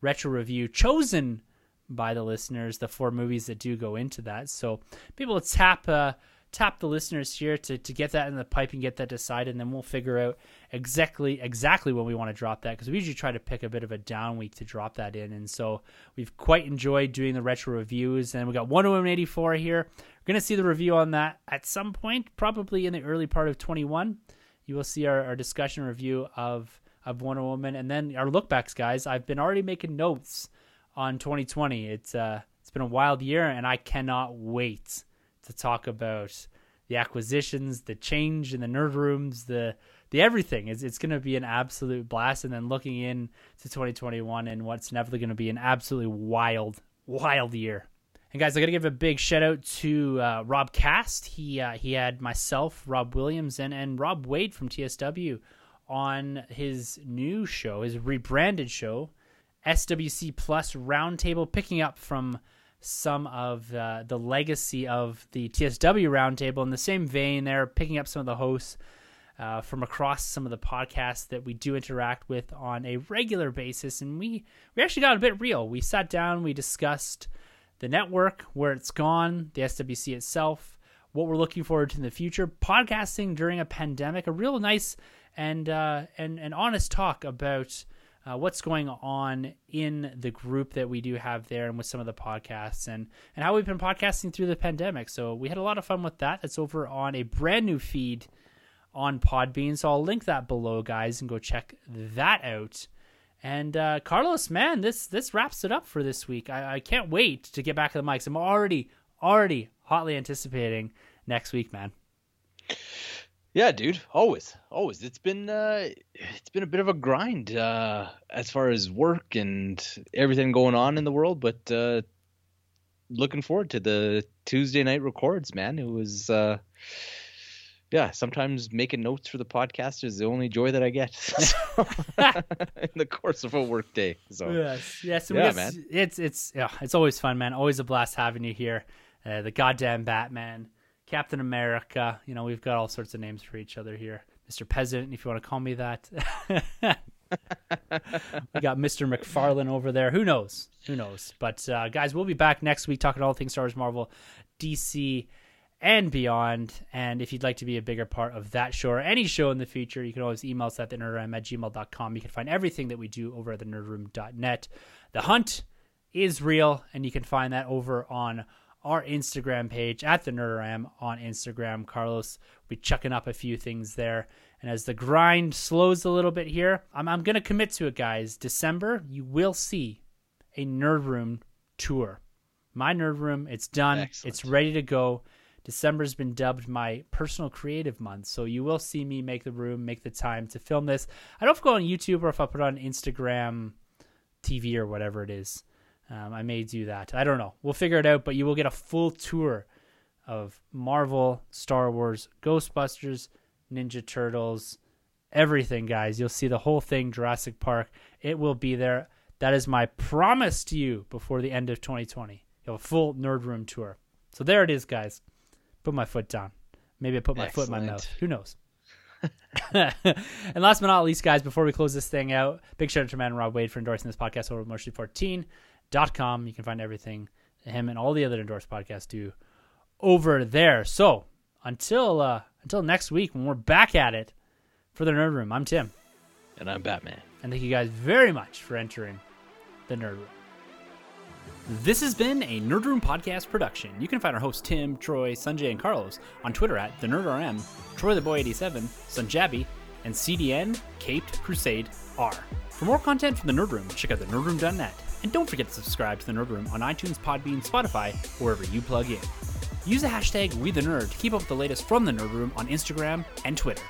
retro review chosen by the listeners. The four movies that do go into that, so people tap. Uh, tap the listeners here to, to get that in the pipe and get that decided, and then we'll figure out exactly exactly when we want to drop that because we usually try to pick a bit of a down week to drop that in. And so we've quite enjoyed doing the retro reviews, and we got Wonder Woman eighty four here. We're gonna see the review on that at some point, probably in the early part of twenty one. You will see our, our discussion review of of Wonder Woman, and then our lookbacks, guys. I've been already making notes on 2020. It's uh, it's been a wild year, and I cannot wait to talk about the acquisitions, the change in the nerd rooms, the the everything. It's it's going to be an absolute blast. And then looking in to 2021 and what's never going to be an absolutely wild, wild year. And guys, I got to give a big shout out to uh, Rob Cast. He uh, he had myself, Rob Williams, and and Rob Wade from TSW on his new show, his rebranded show, SWC Plus Roundtable, picking up from some of uh, the legacy of the TSW Roundtable in the same vein. They're picking up some of the hosts uh, from across some of the podcasts that we do interact with on a regular basis, and we we actually got a bit real. We sat down, we discussed the network, where it's gone, the SWC itself, what we're looking forward to in the future, podcasting during a pandemic, a real nice and uh, and and honest talk about uh, what's going on in the group that we do have there and with some of the podcasts and, and how we've been podcasting through the pandemic. So we had a lot of fun with that. That's over on a brand new feed on Podbean. So I'll link that below, guys, and go check that out. And uh, Carlos, man, this this wraps it up for this week. I, I can't wait to get back to the mics. I'm already already hotly anticipating next week, man. Yeah, dude. Always, always. It's been uh, it's been a bit of a grind uh, as far as work and everything going on in the world, but uh, looking forward to the Tuesday night records, man. It was uh, yeah. Sometimes making notes for the podcast is the only joy that I get in the course of a work day. So yes, yes, yeah, man. It's it's yeah, it's always fun, man. Always a blast having you here. Uh, the goddamn Batman. Captain America. You know, we've got all sorts of names for each other here. Mr. Peasant, if you want to call me that. we got Mr. McFarlane over there. Who knows? Who knows? But uh, guys, we'll be back next week talking all things Star Wars, Marvel, DC, and beyond. And if you'd like to be a bigger part of that show or any show in the future, you can always email us at the nerdroom at gmail.com. You can find everything that we do over at the nerdroom.net. The hunt is real, and you can find that over on our Instagram page at the NerdRM on Instagram. Carlos will be chucking up a few things there. And as the grind slows a little bit here, I'm, I'm going to commit to it, guys. December, you will see a Nerd Room tour. My Nerd Room, it's done. Excellent. It's ready to go. December's been dubbed my personal creative month, so you will see me make the room, make the time to film this. I don't know if I go on YouTube or if I put on Instagram TV or whatever it is. Um, I may do that. I don't know. We'll figure it out, but you will get a full tour of Marvel, Star Wars, Ghostbusters, Ninja Turtles, everything, guys. You'll see the whole thing, Jurassic Park. It will be there. That is my promise to you before the end of 2020. You have a full Nerd Room tour. So there it is, guys. Put my foot down. Maybe I put my Excellent. foot in my mouth. Who knows? and last but not least, guys, before we close this thing out, big shout out to man Rob Wade for endorsing this podcast over Motion 14 com. You can find everything him and all the other endorsed podcasts do over there. So until uh, until next week when we're back at it for the Nerd Room, I'm Tim. And I'm Batman. And thank you guys very much for entering the Nerd Room. This has been a Nerd Room podcast production. You can find our hosts Tim, Troy, Sanjay, and Carlos on Twitter at the NerdRM, Troy the Boy 87, Sanjabi, and CDN Caped Crusade R. For more content from the Nerd Room, check out the nerdroom.net. And don't forget to subscribe to the Nerd Room on iTunes, Podbean, Spotify, wherever you plug in. Use the hashtag WeTheNerd to keep up with the latest from the Nerd Room on Instagram and Twitter.